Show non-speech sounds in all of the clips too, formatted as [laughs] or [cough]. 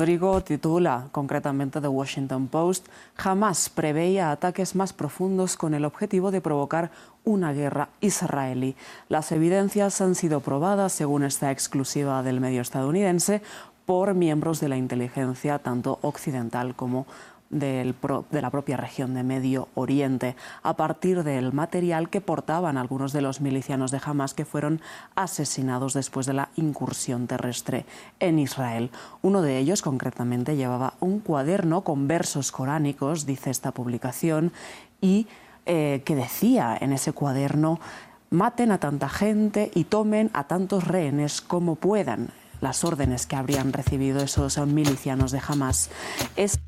Rodrigo titula concretamente The Washington Post, jamás preveía ataques más profundos con el objetivo de provocar una guerra israelí. Las evidencias han sido probadas, según esta exclusiva del medio estadounidense, por miembros de la inteligencia tanto occidental como de la propia región de Medio Oriente, a partir del material que portaban algunos de los milicianos de Hamas que fueron asesinados después de la incursión terrestre en Israel. Uno de ellos, concretamente, llevaba un cuaderno con versos coránicos, dice esta publicación, y eh, que decía en ese cuaderno maten a tanta gente y tomen a tantos rehenes como puedan las órdenes que habrían recibido esos milicianos de Hamas. Es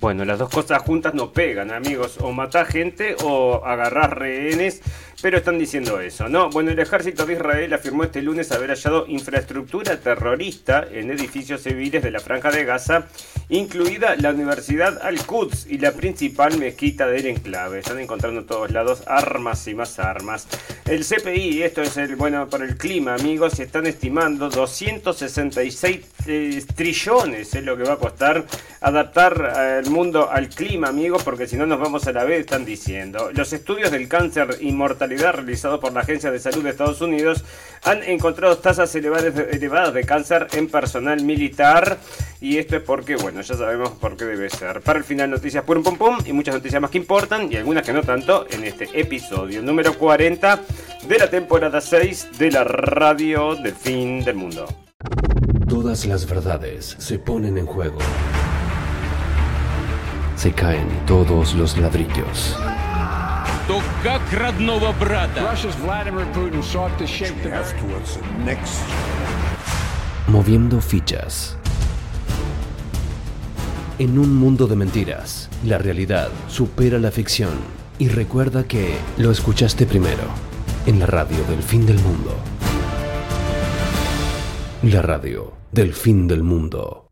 bueno, las dos cosas juntas no pegan, amigos. O matar gente o agarrar rehenes pero están diciendo eso, ¿no? Bueno, el ejército de Israel afirmó este lunes haber hallado infraestructura terrorista en edificios civiles de la Franja de Gaza, incluida la Universidad Al-Quds y la principal mezquita del enclave. Están encontrando en todos lados armas y más armas. El CPI, esto es el bueno para el clima, amigos, están estimando 266 eh, trillones es lo que va a costar adaptar el mundo al clima, amigos, porque si no nos vamos a la vez, están diciendo. Los estudios del cáncer y realizado por la Agencia de Salud de Estados Unidos han encontrado tasas elevadas de cáncer en personal militar. Y esto es porque, bueno, ya sabemos por qué debe ser. Para el final, noticias pum pum pum y muchas noticias más que importan y algunas que no tanto en este episodio número 40 de la temporada 6 de la radio del fin del mundo. Todas las verdades se ponen en juego. Se caen todos los ladrillos. то как родного брата. Moviendo fichas. En un mundo de mentiras, la realidad supera la ficción. Y recuerda que lo escuchaste primero, en la radio del fin del mundo. La radio del fin del mundo.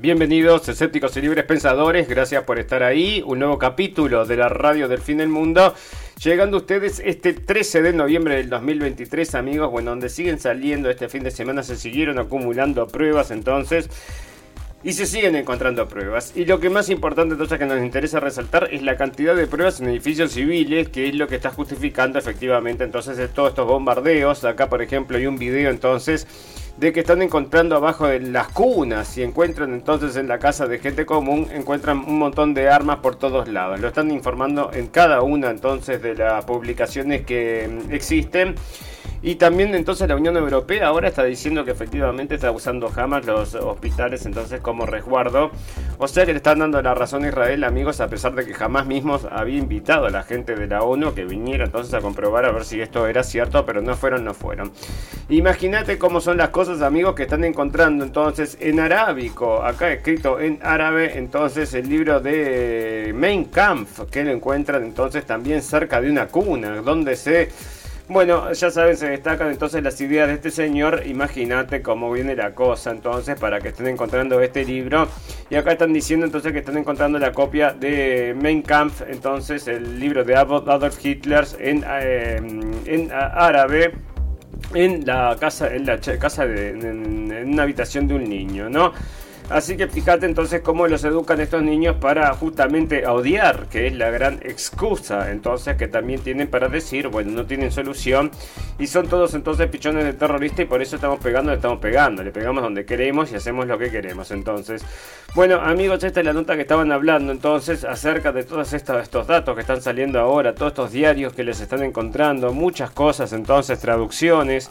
Bienvenidos, escépticos y libres pensadores, gracias por estar ahí. Un nuevo capítulo de la radio del fin del mundo. Llegando ustedes este 13 de noviembre del 2023, amigos, bueno, donde siguen saliendo este fin de semana, se siguieron acumulando pruebas entonces. Y se siguen encontrando pruebas. Y lo que más importante entonces que nos interesa resaltar es la cantidad de pruebas en edificios civiles, que es lo que está justificando efectivamente entonces todos estos bombardeos. Acá por ejemplo hay un video entonces de que están encontrando abajo de las cunas y encuentran entonces en la casa de gente común, encuentran un montón de armas por todos lados. Lo están informando en cada una entonces de las publicaciones que mm, existen. Y también entonces la Unión Europea ahora está diciendo que efectivamente está usando jamás los hospitales entonces como resguardo. O sea que le están dando la razón a Israel, amigos, a pesar de que jamás mismos había invitado a la gente de la ONU que viniera entonces a comprobar a ver si esto era cierto, pero no fueron, no fueron. Imagínate cómo son las cosas, amigos, que están encontrando entonces en arábico, acá escrito en árabe, entonces el libro de Mein Kampf, que lo encuentran entonces también cerca de una cuna, donde se bueno, ya saben, se destacan entonces las ideas de este señor. Imagínate cómo viene la cosa entonces para que estén encontrando este libro. Y acá están diciendo entonces que están encontrando la copia de Mein Kampf, entonces el libro de Adolf Hitler en, eh, en árabe en la casa, en la casa de, en una habitación de un niño, ¿no? Así que fíjate entonces cómo los educan estos niños para justamente odiar, que es la gran excusa entonces que también tienen para decir, bueno, no tienen solución y son todos entonces pichones de terrorista y por eso estamos pegando, estamos pegando, le pegamos donde queremos y hacemos lo que queremos. Entonces, bueno amigos, esta es la nota que estaban hablando entonces acerca de todos estos datos que están saliendo ahora, todos estos diarios que les están encontrando, muchas cosas entonces, traducciones.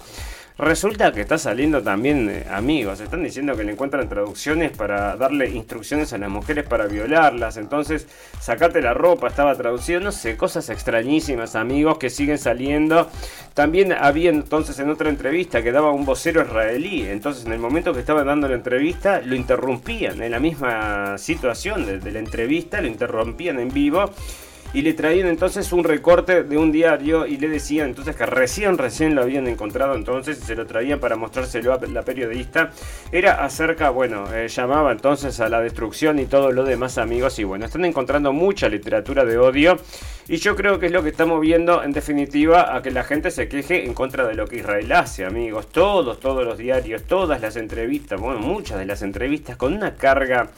Resulta que está saliendo también, eh, amigos, están diciendo que le encuentran traducciones para darle instrucciones a las mujeres para violarlas. Entonces, sacate la ropa, estaba traducido, no sé, cosas extrañísimas, amigos, que siguen saliendo. También había entonces en otra entrevista que daba un vocero israelí. Entonces, en el momento que estaba dando la entrevista, lo interrumpían en la misma situación de, de la entrevista, lo interrumpían en vivo y le traían entonces un recorte de un diario y le decían entonces que recién, recién lo habían encontrado entonces y se lo traían para mostrárselo a la periodista. Era acerca, bueno, eh, llamaba entonces a la destrucción y todo lo demás amigos y bueno, están encontrando mucha literatura de odio y yo creo que es lo que estamos viendo en definitiva a que la gente se queje en contra de lo que Israel hace amigos. Todos, todos los diarios, todas las entrevistas, bueno, muchas de las entrevistas con una carga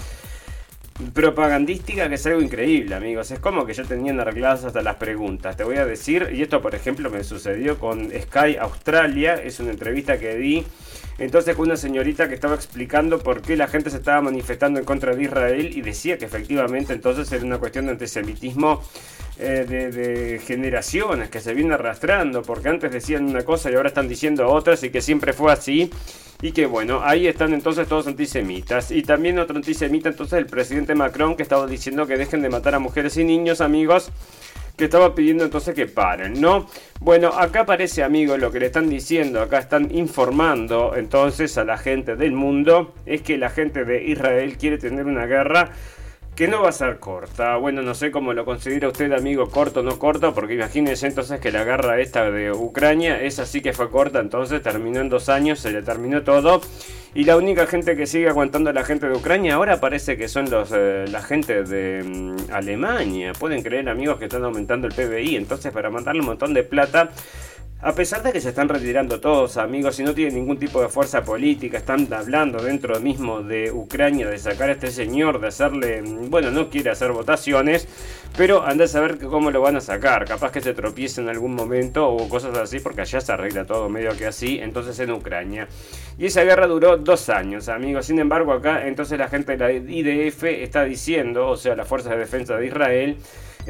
propagandística que es algo increíble, amigos. Es como que ya tenían arregladas hasta las preguntas. Te voy a decir, y esto por ejemplo me sucedió con Sky Australia, es una entrevista que di. Entonces con una señorita que estaba explicando por qué la gente se estaba manifestando en contra de Israel y decía que efectivamente entonces era una cuestión de antisemitismo eh, de, de, generaciones que se viene arrastrando, porque antes decían una cosa y ahora están diciendo otras y que siempre fue así. Y que bueno, ahí están entonces todos antisemitas. Y también otro antisemita, entonces el presidente Macron, que estaba diciendo que dejen de matar a mujeres y niños, amigos. Que estaba pidiendo entonces que paren, ¿no? Bueno, acá parece, amigos, lo que le están diciendo, acá están informando entonces a la gente del mundo, es que la gente de Israel quiere tener una guerra que no va a ser corta. Bueno, no sé cómo lo considera usted, amigo, corto o no corto, porque imagínense entonces que la guerra esta de Ucrania, esa sí que fue corta, entonces terminó en dos años, se le terminó todo. Y la única gente que sigue aguantando a la gente de Ucrania ahora parece que son los eh, la gente de mm, Alemania. Pueden creer, amigos, que están aumentando el PBI. Entonces, para mandarle un montón de plata a pesar de que se están retirando todos, amigos, y no tienen ningún tipo de fuerza política, están hablando dentro mismo de Ucrania de sacar a este señor, de hacerle, bueno, no quiere hacer votaciones, pero anda a saber cómo lo van a sacar. Capaz que se tropiece en algún momento o cosas así, porque allá se arregla todo medio que así, entonces en Ucrania. Y esa guerra duró dos años, amigos. Sin embargo, acá entonces la gente de la IDF está diciendo, o sea, la Fuerza de Defensa de Israel,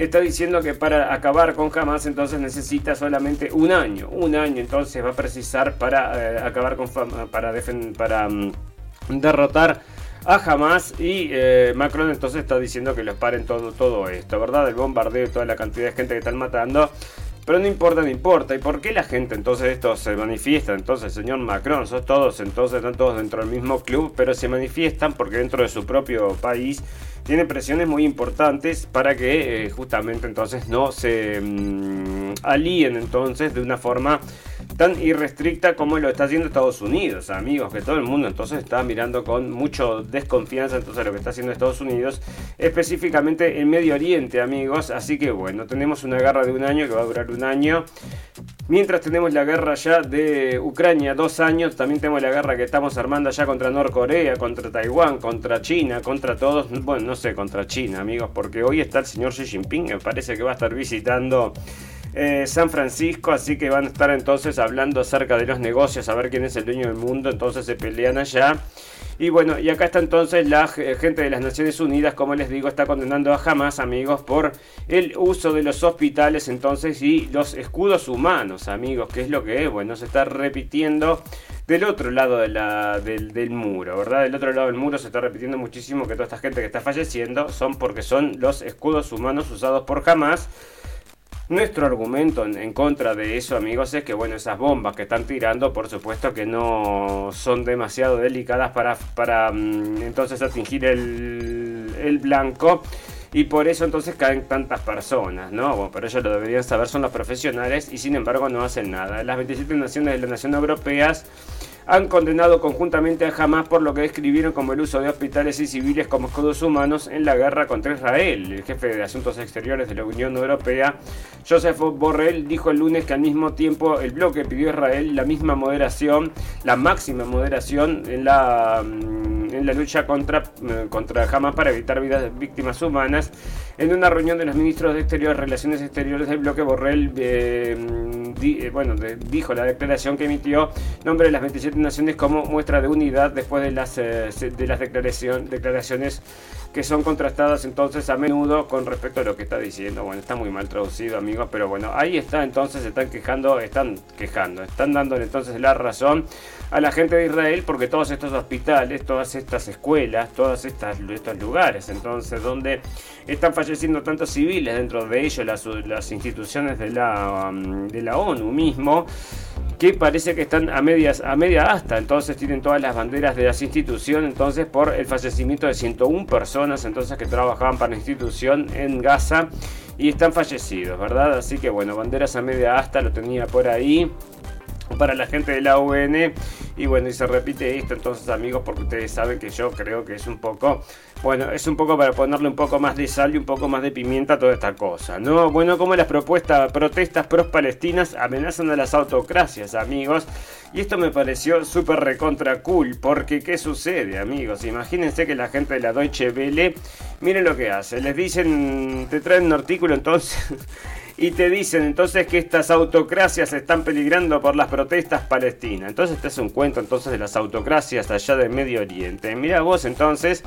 está diciendo que para acabar con Hamas entonces necesita solamente un año. Un año entonces va a precisar para eh, acabar con para, para mm, derrotar a Hamas y eh, Macron entonces está diciendo que los paren todo, todo esto, ¿verdad? El bombardeo toda la cantidad de gente que están matando. Pero no importa, no importa. ¿Y por qué la gente entonces esto se manifiesta? Entonces, señor Macron, son todos, entonces están todos dentro del mismo club, pero se manifiestan porque dentro de su propio país tiene presiones muy importantes para que eh, justamente entonces no se mm, alíen entonces de una forma tan irrestricta como lo está haciendo Estados Unidos, amigos, que todo el mundo entonces está mirando con mucho desconfianza entonces lo que está haciendo Estados Unidos, específicamente en Medio Oriente, amigos, así que bueno, tenemos una guerra de un año que va a durar un año. Mientras tenemos la guerra ya de Ucrania, dos años, también tenemos la guerra que estamos armando ya contra Norcorea, contra Taiwán, contra China, contra todos, bueno, no sé, contra China, amigos, porque hoy está el señor Xi Jinping, me parece que va a estar visitando eh, San Francisco, así que van a estar entonces hablando acerca de los negocios, a ver quién es el dueño del mundo, entonces se pelean allá. Y bueno, y acá está entonces la gente de las Naciones Unidas, como les digo, está condenando a Hamas, amigos, por el uso de los hospitales entonces y los escudos humanos, amigos, que es lo que, bueno, se está repitiendo del otro lado de la, del, del, muro, ¿verdad? Del otro lado del muro se está repitiendo muchísimo que toda esta gente que está falleciendo son porque son los escudos humanos usados por Hamas nuestro argumento en, contra de eso, amigos, es que bueno, esas bombas que están tirando, por supuesto que no son demasiado delicadas para, para mm, entonces atingir el, el blanco y por eso entonces caen tantas personas, ¿no? Bueno, pero ellos lo deberían saber, son los profesionales y sin embargo no hacen nada. Las 27 naciones de las naciones europeas han condenado conjuntamente a Hamas por lo que describieron como el uso de hospitales y civiles como escudos humanos en la guerra contra Israel. El jefe de Asuntos Exteriores de la Unión Europea, Joseph Borrell, dijo el lunes que al mismo tiempo el bloque pidió a Israel la misma moderación, la máxima moderación en la, mm, en la lucha contra, mm, contra Hamas para evitar vidas víctimas humanas. En una reunión de los ministros de Exteriores, Relaciones Exteriores del bloque, Borrell eh, mm, eh, bueno, dijo la declaración que emitió nombre de las 27 naciones como muestra de unidad después de las, eh, de las declaraciones que son contrastadas entonces a menudo con respecto a lo que está diciendo. Bueno, está muy mal traducido, amigos, pero bueno, ahí está entonces, están quejando, están quejando, están dándole entonces la razón a la gente de Israel porque todos estos hospitales, todas estas escuelas, todos estos lugares, entonces, donde están falleciendo tantos civiles, dentro de ellos las, las instituciones de la, um, de la ONU mismo, que parece que están a medias a media asta, entonces tienen todas las banderas de las instituciones, entonces por el fallecimiento de 101 personas entonces que trabajaban para la institución en Gaza y están fallecidos, ¿verdad? Así que bueno, banderas a media asta lo tenía por ahí para la gente de la UN. Y bueno, y se repite esto entonces amigos, porque ustedes saben que yo creo que es un poco, bueno, es un poco para ponerle un poco más de sal y un poco más de pimienta a toda esta cosa, ¿no? Bueno, como las propuestas, protestas pro-palestinas amenazan a las autocracias, amigos. Y esto me pareció súper recontra cool, porque ¿qué sucede, amigos? Imagínense que la gente de la Deutsche Welle, miren lo que hace, les dicen, te traen un artículo entonces [laughs] y te dicen entonces que estas autocracias están peligrando por las protestas palestinas. Entonces este es un cuento entonces de las autocracias allá del Medio Oriente. Mira vos entonces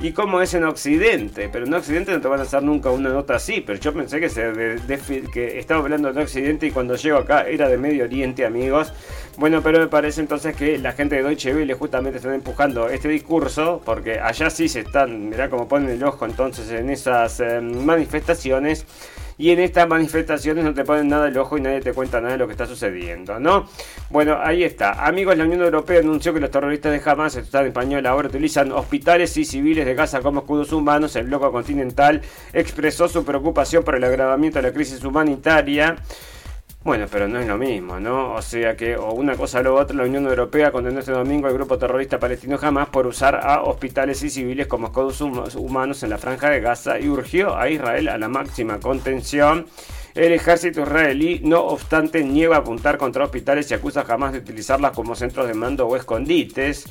y cómo es en Occidente, pero en Occidente no te van a hacer nunca una nota así, pero yo pensé que, se estaba hablando de Occidente y cuando llego acá era de Medio Oriente, amigos. Bueno, pero me parece entonces que la gente de Deutsche Welle justamente están empujando este discurso, porque allá sí se están, mirá cómo ponen el ojo entonces en esas eh, manifestaciones y en estas manifestaciones no te ponen nada el ojo y nadie te cuenta nada de lo que está sucediendo, ¿no? Bueno, ahí está. Amigos, la Unión Europea anunció que los terroristas de Hamas, está en español ahora, utilizan hospitales y civiles de Gaza como escudos humanos. El bloque continental expresó su preocupación por el agravamiento de la crisis humanitaria. Bueno, pero no es lo mismo, ¿no? O sea que, o una cosa o lo otra, la Unión Europea condenó este domingo al grupo terrorista palestino Hamas por usar a hospitales y civiles como escudos humanos en la franja de Gaza y urgió a Israel a la máxima contención. El ejército israelí, no obstante, niega apuntar contra hospitales y acusa jamás de utilizarlas como centros de mando o escondites.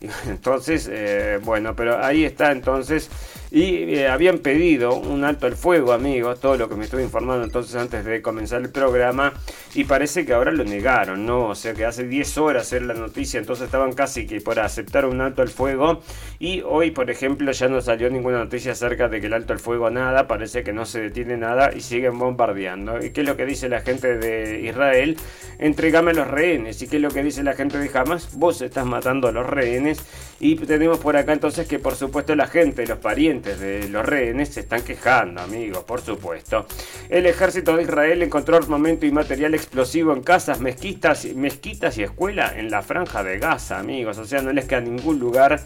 [laughs] Entonces, eh, bueno, pero ahí está entonces y eh, habían pedido un alto al fuego, amigos, todo lo que me estuve informando entonces antes de comenzar el programa, y parece que ahora lo negaron, ¿no? O sea que hace 10 horas era la noticia, entonces estaban casi que por aceptar un alto al fuego, y hoy, por ejemplo, ya no salió ninguna noticia acerca de que el alto al fuego nada, parece que no se detiene nada y siguen bombardeando. ¿Y qué es lo que dice la gente de Israel? Entregame a los rehenes. ¿Y qué es lo que dice la gente de Hamas? Vos estás matando a los rehenes. Y tenemos por acá entonces que por supuesto la gente, los parientes, de los rehenes se están quejando, amigos, por supuesto. El ejército de Israel encontró armamento y material explosivo en casas, mezquitas, mezquitas y escuelas en la franja de Gaza, amigos. O sea, no les queda ningún lugar.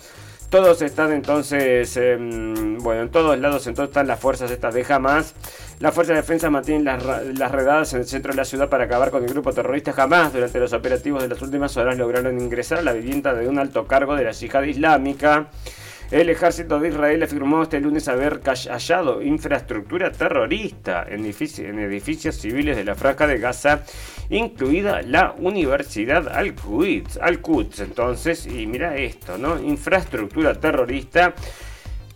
Todos están entonces, em, bueno, en todos lados entonces están las fuerzas estas de Hamas. La fuerza de defensa mantiene las, las, redadas en el centro de la ciudad para acabar con el grupo terrorista Hamas. Durante los operativos de las últimas horas lograron ingresar a la vivienda de un alto cargo de la yihad islámica. El ejército de Israel afirmó este lunes haber hallado infraestructura terrorista en, edificios, civiles de la franja de Gaza, incluida la Universidad Al-Quds. Al entonces, y mira esto, ¿no? Infraestructura terrorista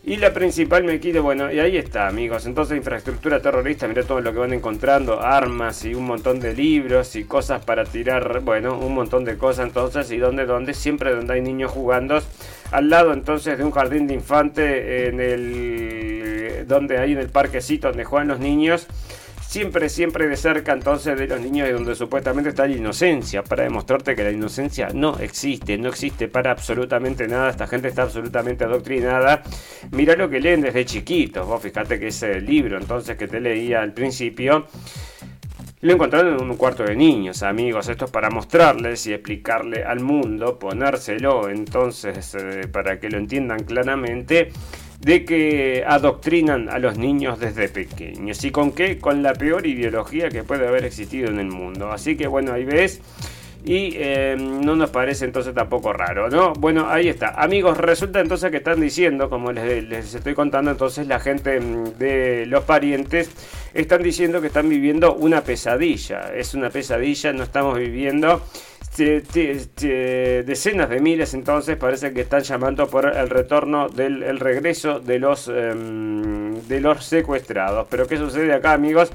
y la principal me quito, bueno, y ahí está, amigos. Entonces, infraestructura terrorista, mira todo lo que van encontrando: armas y un montón de libros y cosas para tirar, bueno, un montón de cosas. Entonces, ¿y dónde? ¿Dónde? Siempre donde hay niños jugando. Al lado, entonces, de un jardín de infante, en el. donde hay en el parquecito donde juegan los niños siempre, siempre de cerca entonces de los niños de donde supuestamente está la inocencia, para demostrarte que la inocencia no existe, no existe para absolutamente nada, esta gente está absolutamente adoctrinada. Mira lo que leen desde chiquitos, vos fíjate que ese libro entonces que te leía al principio. Lo encontraron en un cuarto de niños, amigos. Esto es para mostrarles y explicarle al mundo, ponérselo entonces eh, para que lo entiendan claramente de que adoctrinan a los niños desde pequeños. ¿Y con qué? Con la peor ideología que puede haber existido en el mundo. Así que bueno, ahí ves. Y eh, no nos parece entonces tampoco raro, ¿no? Bueno, ahí está. Amigos, resulta entonces que están diciendo, como les, les estoy contando, entonces la gente mm, de los parientes están diciendo que están viviendo una pesadilla. Es una pesadilla, no estamos viviendo decenas de miles entonces parece que están llamando por el retorno del el regreso de los em, de los secuestrados. Pero ¿qué sucede acá, amigos?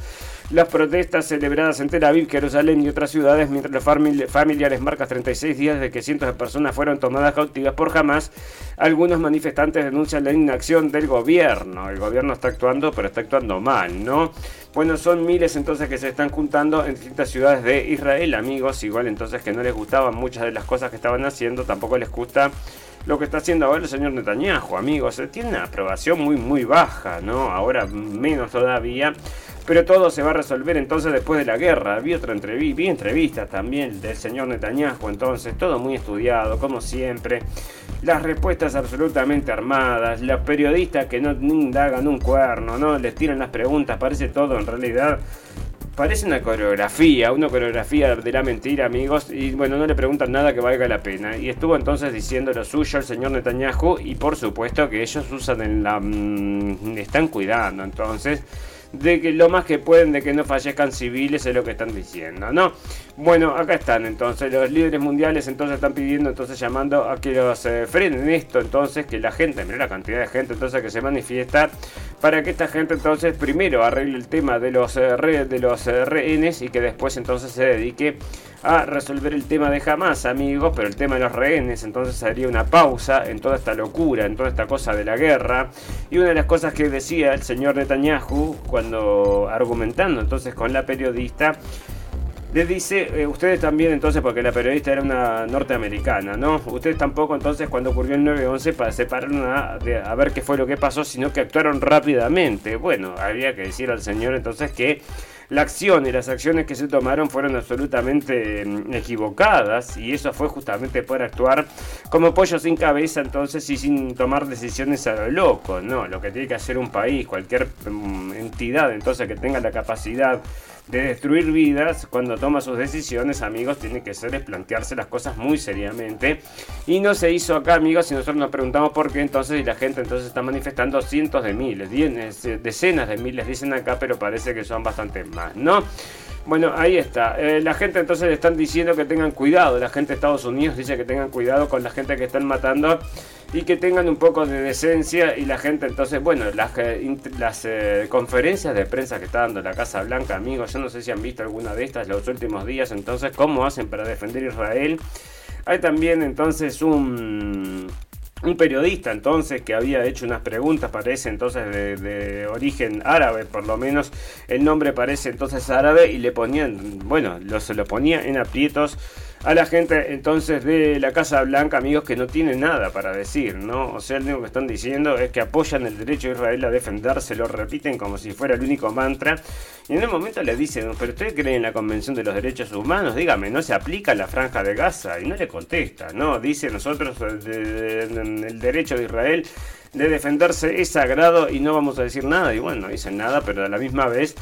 Las protestas celebradas en Tel Aviv, Jerusalén y otras ciudades, mientras los familiares marcan 36 días de que cientos de personas fueron tomadas cautivas por Hamas, algunos manifestantes denuncian la inacción del gobierno. El gobierno está actuando, pero está actuando mal, ¿no? Bueno, son miles entonces que se están juntando en distintas ciudades de Israel, amigos, igual entonces que no les gustaban muchas de las cosas que estaban haciendo, tampoco les gusta lo que está haciendo ahora el señor Netanyahu, amigos. Tiene una aprobación muy, muy baja, ¿no? Ahora menos todavía. Pero todo se va a resolver entonces después de la guerra. Vi otra entrevista, vi entrevistas también del señor Netanyahu, entonces todo muy estudiado, como siempre. las respuestas absolutamente armadas, los periodistas que no indagan un cuerno, no les tiran las preguntas, parece todo en realidad parece una coreografía, una coreografía de la mentira, amigos, y bueno, no le preguntan nada que valga la pena. Y estuvo entonces diciendo lo suyo el señor Netanyahu y por supuesto que ellos usan en la... Mm, están cuidando entonces de que lo más que pueden de que no fallezcan civiles es lo que están diciendo, ¿no? Bueno, acá están entonces, los líderes mundiales entonces están pidiendo, entonces llamando a que los eh, frenen esto, entonces que la gente, mira la cantidad de gente entonces que se manifiesta para que esta gente entonces primero arregle el tema de los, eh, de los eh, rehenes y que después entonces se dedique a resolver el tema de Hamas, amigos, pero el tema de los rehenes, entonces haría una pausa en toda esta locura, en toda esta cosa de la guerra. Y una de las cosas que decía el señor Netanyahu cuando argumentando entonces con la periodista, le dice, eh, ustedes también entonces, porque la periodista era una norteamericana, ¿no? Ustedes tampoco entonces cuando ocurrió el 9-11 para separaron a, a, ver qué fue lo que pasó, sino que actuaron rápidamente. Bueno, habría que decir al señor entonces que la acción y las acciones que se tomaron fueron absolutamente mm, equivocadas y eso fue justamente por actuar como pollo sin cabeza entonces y sin tomar decisiones a lo loco, no, lo que tiene que hacer un país, cualquier mm, entidad entonces que tenga la capacidad de destruir vidas, cuando toma sus decisiones, amigos, tiene que ser es plantearse las cosas muy seriamente. Y no se hizo acá, amigos, y nosotros nos preguntamos por qué entonces, y la gente entonces está manifestando cientos de miles, decenas de miles, dicen acá, pero parece que son bastante más, ¿no? Bueno, ahí está. Eh, la gente entonces le están diciendo que tengan cuidado. La gente de Estados Unidos dice que tengan cuidado con la gente que están matando y que tengan un poco de decencia. Y la gente entonces, bueno, las, las eh, conferencias de prensa que está dando la Casa Blanca, amigos, yo no sé si han visto alguna de estas los últimos días. Entonces, ¿cómo hacen para defender Israel? Hay también entonces un un periodista entonces que había hecho unas preguntas, parece entonces de, origen árabe, por lo menos el nombre parece entonces árabe y le ponían, bueno, lo, se lo ponía en aprietos a la gente entonces de la Casa Blanca, amigos, que no tienen nada para decir, ¿no? O sea, lo único que están diciendo es que apoyan el derecho de Israel a defenderse, lo repiten como si fuera el único mantra. Y en un momento le dicen, pero usted cree en la Convención de los Derechos Humanos, dígame, no se aplica la franja de Gaza. Y no le contesta, ¿no? Dice nosotros el derecho de Israel de defenderse es sagrado y no vamos a decir nada. Y bueno, no dicen nada, pero a la misma vez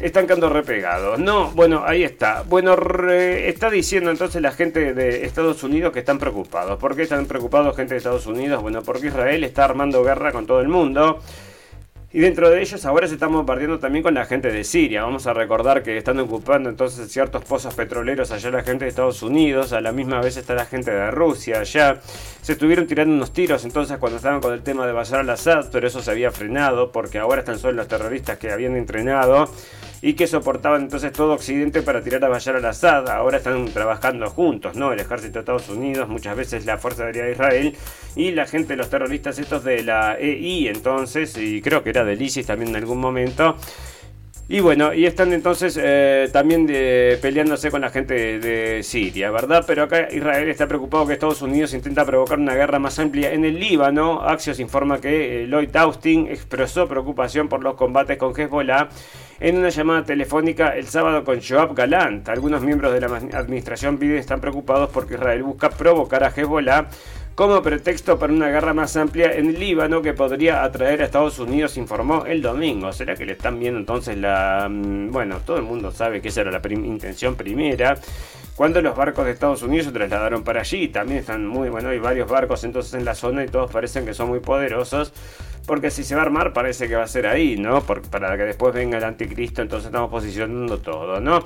están quedando repegados. No, bueno, ahí está. Bueno, está diciendo entonces la gente de Estados Unidos que están preocupados. ¿Por qué están preocupados gente de Estados Unidos? Bueno, porque Israel está armando guerra con todo el mundo. Y dentro de ellos ahora se están bombardeando también con la gente de Siria. Vamos a recordar que están ocupando entonces ciertos pozos petroleros allá la gente de Estados Unidos. A la misma vez está la gente de Rusia allá. Se estuvieron tirando unos tiros entonces cuando estaban con el tema de Bashar al-Assad, pero eso se había frenado porque ahora están solo los terroristas que habían entrenado y que soportaban entonces todo Occidente para tirar a Bayar al-Assad. Ahora están trabajando juntos, ¿no? El ejército de Estados Unidos, muchas veces la Fuerza Aérea de Israel y la gente, los terroristas estos de la EI entonces, y creo que era del ISIS también en algún momento. Y bueno, y están entonces eh, también peleándose con la gente de, Siria, ¿verdad? Pero acá Israel está preocupado que Estados Unidos intenta provocar una guerra más amplia en el Líbano. Axios informa que eh, Lloyd Austin expresó preocupación por los combates con Hezbollah en una llamada telefónica el sábado con Joab Galant. Algunos miembros de la administración Biden están preocupados porque Israel busca provocar a Hezbollah como pretexto para una guerra más amplia en Líbano que podría atraer a Estados Unidos, informó el domingo. ¿Será que le están viendo entonces la... Mm, bueno, todo el mundo sabe que esa era la intención primera. Cuando los barcos de Estados Unidos se trasladaron para allí, también están muy, bueno, hay varios barcos entonces en la zona y todos parecen que son muy poderosos. Porque si se va a armar parece que va a ser ahí, ¿no? para que después venga el anticristo, entonces estamos posicionando todo, ¿no?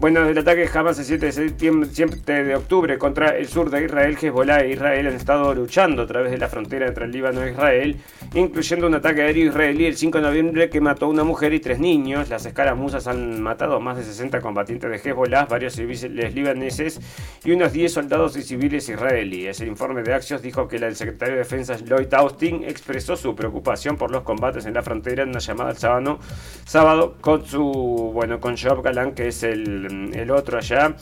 Bueno, el ataque jamás el 7 de septiembre, de octubre contra el sur de Israel, Hezbollah e Israel han estado luchando a través de la frontera entre el Líbano e Israel, incluyendo un ataque aéreo israelí el 5 de noviembre que mató a una mujer y tres niños. Las escaramuzas han matado a más de 60 combatientes de Hezbollah, varios civiles libaneses y unos 10 soldados y civiles israelíes. El informe de Axios dijo que el secretario de Defensa Lloyd Austin expresó su preocupación por los combates en la frontera en una llamada el sábado, sábado con su, bueno, con Joab Galan, que es el el otro allá.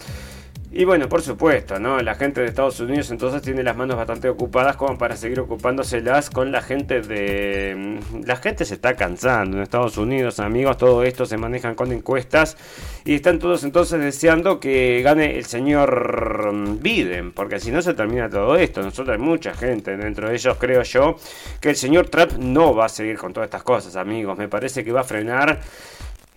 Y bueno, por supuesto, ¿no? La gente de Estados Unidos entonces tiene las manos bastante ocupadas como para seguir ocupándoselas con la gente de... Mm, la gente se está cansando en Estados Unidos, amigos, todo esto se manejan con encuestas y están todos entonces deseando que gane el señor mm, Biden, porque si no se termina todo esto. Nosotros hay mucha gente, dentro de ellos creo yo, que el señor Trump no va a seguir con todas estas cosas, amigos. Me parece que va a frenar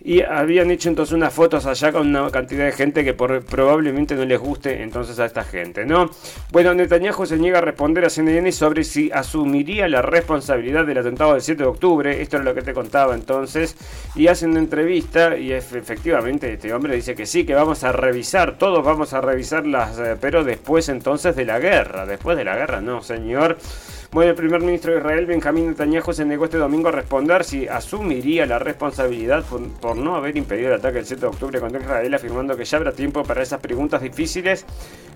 y habían hecho entonces unas fotos allá con una cantidad de gente que probablemente no les guste entonces a esta gente, ¿no? Bueno, Netanyahu se niega a responder a CNN sobre si asumiría la responsabilidad del atentado del 7 de octubre, esto es lo que te contaba entonces, y hacen una entrevista y efectivamente este hombre dice que sí, que vamos a revisar, todos vamos a revisarlas, eh, pero después entonces de la guerra, después de la guerra, no, señor. Bueno, el primer ministro de Israel, Benjamín Netanyahu, se negó este domingo a responder si asumiría la responsabilidad por, no haber impedido el ataque del 7 de octubre contra Israel, afirmando que ya habrá tiempo para esas preguntas difíciles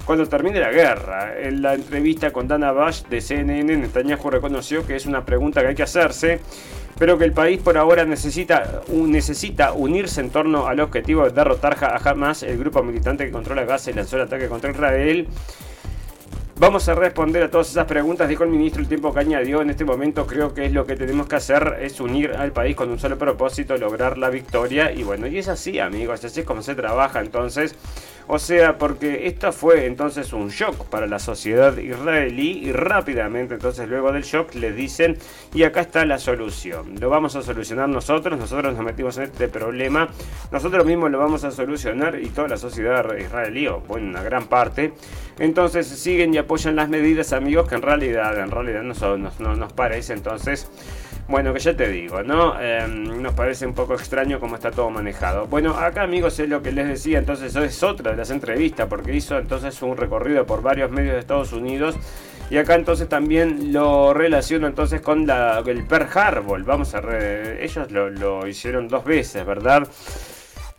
cuando termine la guerra. En la entrevista con Dana Bash de CNN, Netanyahu reconoció que es una pregunta que hay que hacerse pero que el país por ahora necesita, necesita unirse en torno al objetivo de derrotar a Hamas, el grupo militante que controla Gaza y lanzó el ataque contra Israel. Vamos a responder a todas esas preguntas, dijo el ministro, el tiempo que añadió. En este momento creo que es lo que tenemos que hacer, es unir al país con un solo propósito, lograr la victoria. Y bueno, y es así, amigos, así es como se trabaja entonces. O sea, porque esto fue entonces un shock para la sociedad israelí y rápidamente entonces luego del shock les dicen y acá está la solución. Lo vamos a solucionar nosotros, nosotros nos metimos en este problema, nosotros mismos lo vamos a solucionar y toda la sociedad israelí, o bueno, una gran parte. Entonces siguen y apoyan las medidas amigos que en realidad, en realidad no, nos parece entonces bueno, que ya te digo, ¿no? Em, nos parece un poco extraño cómo está todo manejado. Bueno, acá amigos es lo que les decía, entonces es otra las entrevistas, porque hizo entonces un recorrido por varios medios de Estados Unidos. Y acá entonces también lo relaciono entonces con el Pearl Harbor. Vamos a... ellos lo, hicieron dos veces, ¿verdad?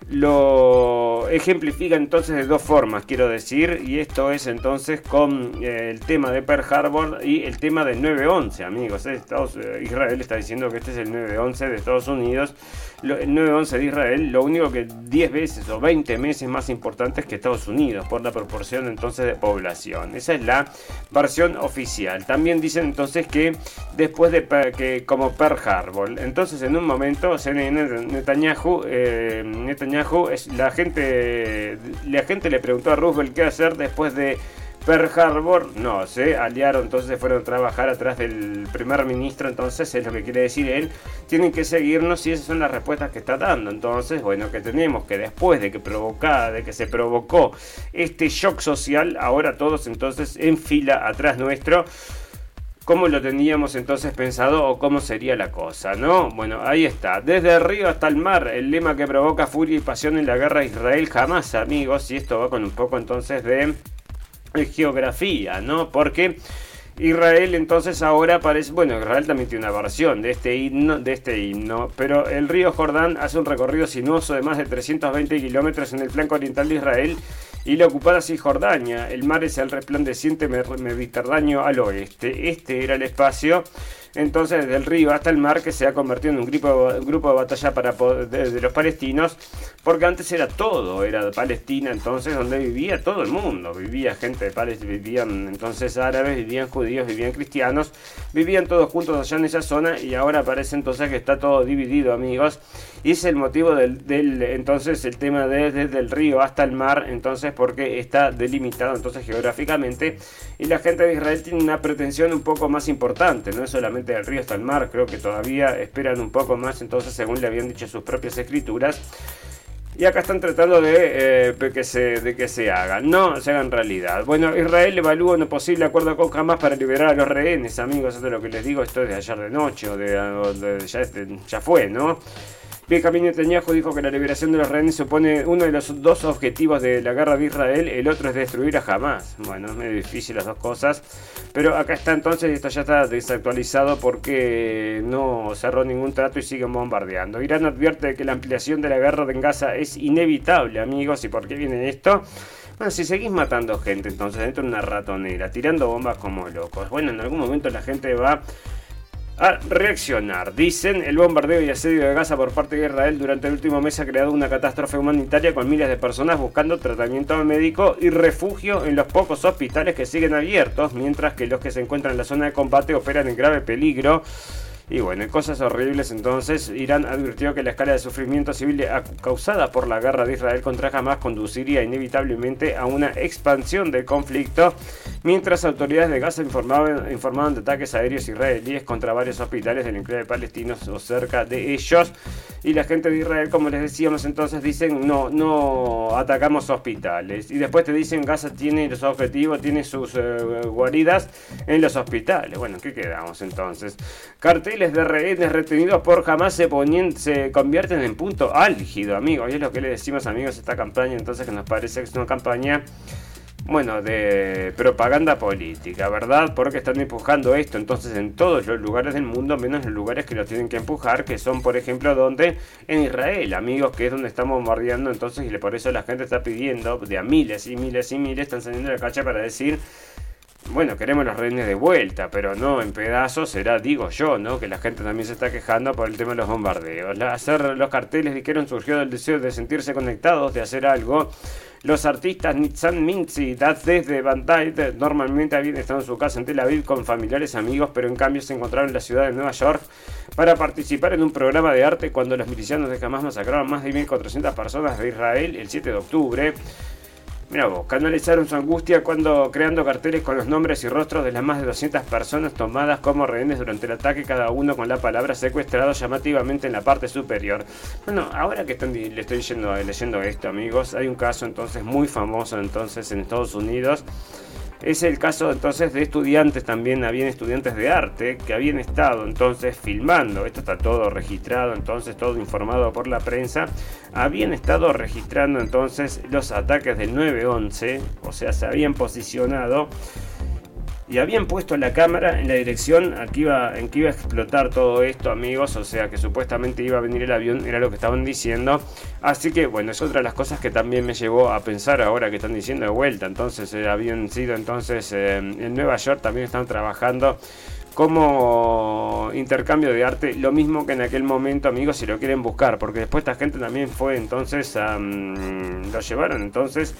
lo ejemplifica entonces de dos formas, quiero decir, y esto es entonces con eh, el tema de Pearl Harbor y el tema del 9-11, amigos. Eh, eh, Israel está diciendo que este es el 9-11 de Estados Unidos el 9-11 de Israel, lo único que 10 veces o 20 meses más importante que Estados Unidos, por la proporción entonces de población. Esa es la versión oficial. También dicen entonces que después de que como Pearl Harbor, entonces en un momento CNN Netanyahu, eh, Netanyahu es la gente, la gente le preguntó a Roosevelt qué hacer después de Pearl Harbor, no, se aliaron, entonces fueron a trabajar atrás del primer ministro, entonces es lo que quiere decir él, tienen que seguirnos y esas son las respuestas que está dando. Entonces, bueno, que tenemos que después de que provocada, de que se provocó este shock social, ahora todos entonces en fila atrás nuestro cómo lo teníamos entonces pensado o cómo sería la cosa, ¿no? Bueno, ahí está. Desde el río hasta el mar, el lema que provoca furia y pasión en la guerra de Israel jamás, amigos, y esto va con un poco entonces de geografía, ¿no? Porque Israel entonces ahora parece, bueno, Israel también tiene una versión de este himno, de este himno, pero el río Jordán hace un recorrido sinuoso de más de 320 kilómetros en el flanco oriental de Israel y la ocupada Cisjordania. El mar es el resplandeciente Mediterráneo al oeste. Este era el espacio entonces desde el río hasta el mar que se ha convertido en un grupo, grupo de batalla para de, los palestinos, porque antes era todo, era Palestina entonces donde vivía todo el mundo, vivía gente de Palestina, vivían entonces árabes, vivían judíos, vivían cristianos, vivían todos juntos allá en esa zona y ahora parece entonces que está todo dividido amigos y es el motivo del, entonces el tema de, desde el río hasta el mar, entonces porque está delimitado entonces geográficamente y la gente de Israel tiene una pretensión un poco más importante, no es solamente del río hasta el mar, creo que todavía esperan un poco más, entonces según le habían dicho sus propias escrituras. Y acá están tratando de, eh, que se, de que se haga. No se haga en realidad. Bueno, Israel evalúa un posible acuerdo con Hamas para liberar a los rehenes, amigos. Esto es lo que les digo. Esto es de ayer de noche o de, ya, este, ya fue, ¿no? Benjamin Netanyahu dijo que la liberación de los rehenes supone uno de los dos objetivos de la guerra de Israel, el otro es destruir a Hamas. Bueno, es medio difícil las dos cosas, pero acá está entonces, esto ya está desactualizado porque no cerró ningún trato y siguen bombardeando. Irán advierte que la ampliación de la guerra en Gaza es inevitable, amigos, ¿y por qué viene esto? Bueno, si seguís matando gente entonces dentro de una ratonera, tirando bombas como locos, bueno, en algún momento la gente va a reaccionar. Dicen, el bombardeo y asedio de Gaza por parte de Israel durante el último mes ha creado una catástrofe humanitaria con miles de personas buscando tratamiento médico y refugio en los pocos hospitales que siguen abiertos, mientras que los que se encuentran en la zona de combate operan en grave peligro. Y bueno, cosas horribles entonces, Irán advirtió que la escala de sufrimiento civil causada por la guerra de Israel contra Hamas conduciría inevitablemente a una expansión del conflicto, mientras autoridades de Gaza informaban, informaban de ataques aéreos israelíes contra varios hospitales del enclave palestinos o cerca de ellos. Y la gente de Israel, como les decíamos entonces, dicen no, no atacamos hospitales. Y después te dicen Gaza tiene los objetivos, tiene sus eh, guaridas en los hospitales. Bueno, ¿qué quedamos entonces? Cartel de rehenes retenidos por Hamas se, se convierten en punto álgido, amigos. Y es lo que le decimos, amigos, esta campaña, entonces que nos parece que es una campaña bueno, de propaganda política, ¿verdad? Porque están empujando esto entonces en todos los lugares del mundo, menos en los lugares que lo tienen que empujar, que son, por ejemplo, donde en Israel, amigos, que es donde estamos bombardeando entonces, y por eso la gente está pidiendo de a miles y miles y miles, están saliendo de la calle para decir bueno, queremos los rehenes de vuelta, pero no en pedazos, será, digo yo, ¿no? Que la gente también se está quejando por el tema de los bombardeos. hacer los carteles dijeron surgió del deseo de sentirse conectados, de hacer algo. Los artistas Nitzan Minzi y desde Bandai normalmente habían estado en su casa en Tel Aviv con familiares amigos, pero en cambio se encontraron en la ciudad de Nueva York para participar en un programa de arte cuando los milicianos de Hamas masacraron más de 1.400 personas de Israel el 7 de octubre. Mira vos, canalizaron su angustia cuando creando carteles con los nombres y rostros de las más de 200 personas tomadas como rehenes durante el ataque, cada uno con la palabra secuestrado llamativamente en la parte superior. Bueno, ahora que están, le estoy leyendo, leyendo esto, amigos, hay un caso entonces muy famoso entonces en Estados Unidos es el caso entonces de estudiantes también, habían estudiantes de arte que habían estado entonces filmando, esto está todo registrado, entonces todo informado por la prensa, habían estado registrando entonces los ataques del 9-11, o sea, se habían posicionado y habían puesto la cámara en la dirección en que, iba, a explotar todo esto, amigos. O sea, que supuestamente iba a venir el avión, era lo que estaban diciendo. Así que, bueno, es otra de las cosas que también me llevó a pensar ahora que están diciendo de vuelta. Entonces, eh, habían sido, entonces, eh, en Nueva York también están trabajando como intercambio de arte, lo mismo que en aquel momento, amigos, si lo quieren buscar, porque después esta gente también fue, entonces, lo llevaron, entonces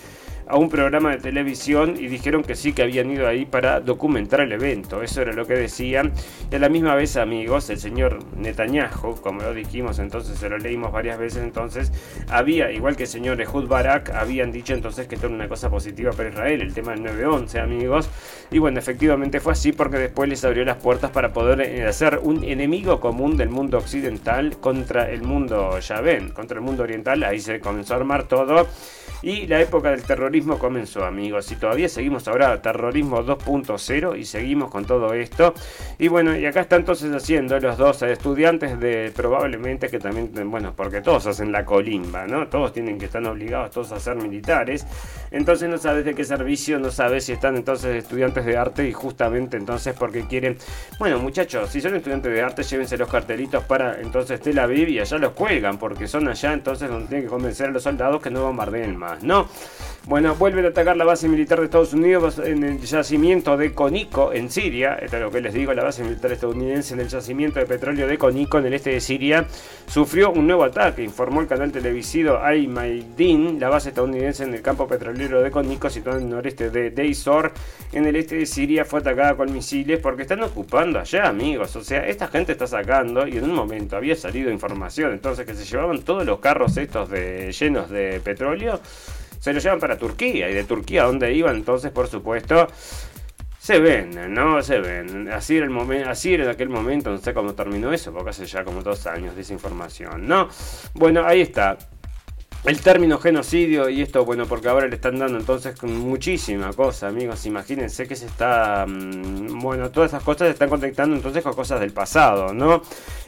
a un programa de televisión y dijeron que sí que habían ido ahí para documentar el evento. Eso era lo que decían. Y a la misma vez, amigos, el señor Netanyahu, como lo dijimos entonces, se lo leímos varias veces entonces, había, igual que el señor Ehud Barak, habían dicho entonces que esto era una cosa positiva para Israel, el tema del 9-11, amigos. Y bueno, efectivamente fue así porque después les abrió las puertas para poder eh, hacer un enemigo común del mundo occidental contra el mundo Yavén, contra el mundo oriental. Ahí se comenzó a armar todo. Y la época del terrorismo comenzó, amigos. Y todavía seguimos ahora terrorismo 2.0 y seguimos con todo esto. Y bueno, y acá están entonces haciendo los dos estudiantes de probablemente que también, bueno, porque todos hacen la colimba, ¿no? Todos tienen que estar obligados todos a ser militares. Entonces no sabes de qué servicio, no sabes si están entonces estudiantes de arte y justamente entonces porque quieren, bueno muchachos, si son estudiantes de arte, llévense los cartelitos para entonces Tel Aviv y allá los cuelgan, porque son allá entonces donde tienen que convencer a los soldados que no bombardeen más. ¿no? Bueno, vuelven a atacar la base militar de Estados Unidos en el yacimiento de Conico, en Siria. Esto es lo que les digo, la base militar estadounidense en el yacimiento de petróleo de Conico, en el este de Siria, sufrió un nuevo ataque, informó el canal televisivo Al Maidin. La base estadounidense en el campo petrolero de Conico, situado en el noreste de Deizor, en el este de Siria, fue atacada con misiles porque están ocupando allá, amigos. O sea, esta gente está sacando, y en un momento había salido información, entonces que se llevaban todos los carros estos llenos de petróleo se lo llevan para Turquía. Y de Turquía, donde iban? Entonces, por supuesto, se ven, ¿no? Se ven. Así era, el momento, así era en aquel momento, no sé cómo terminó eso, porque hace ya como dos años de esa información, ¿no? Bueno, ahí está. El término genocidio, y esto, bueno, porque ahora le están dando entonces muchísima cosa, amigos. Imagínense que se está. Mm, bueno, todas esas cosas se están conectando entonces con cosas del pasado, ¿no?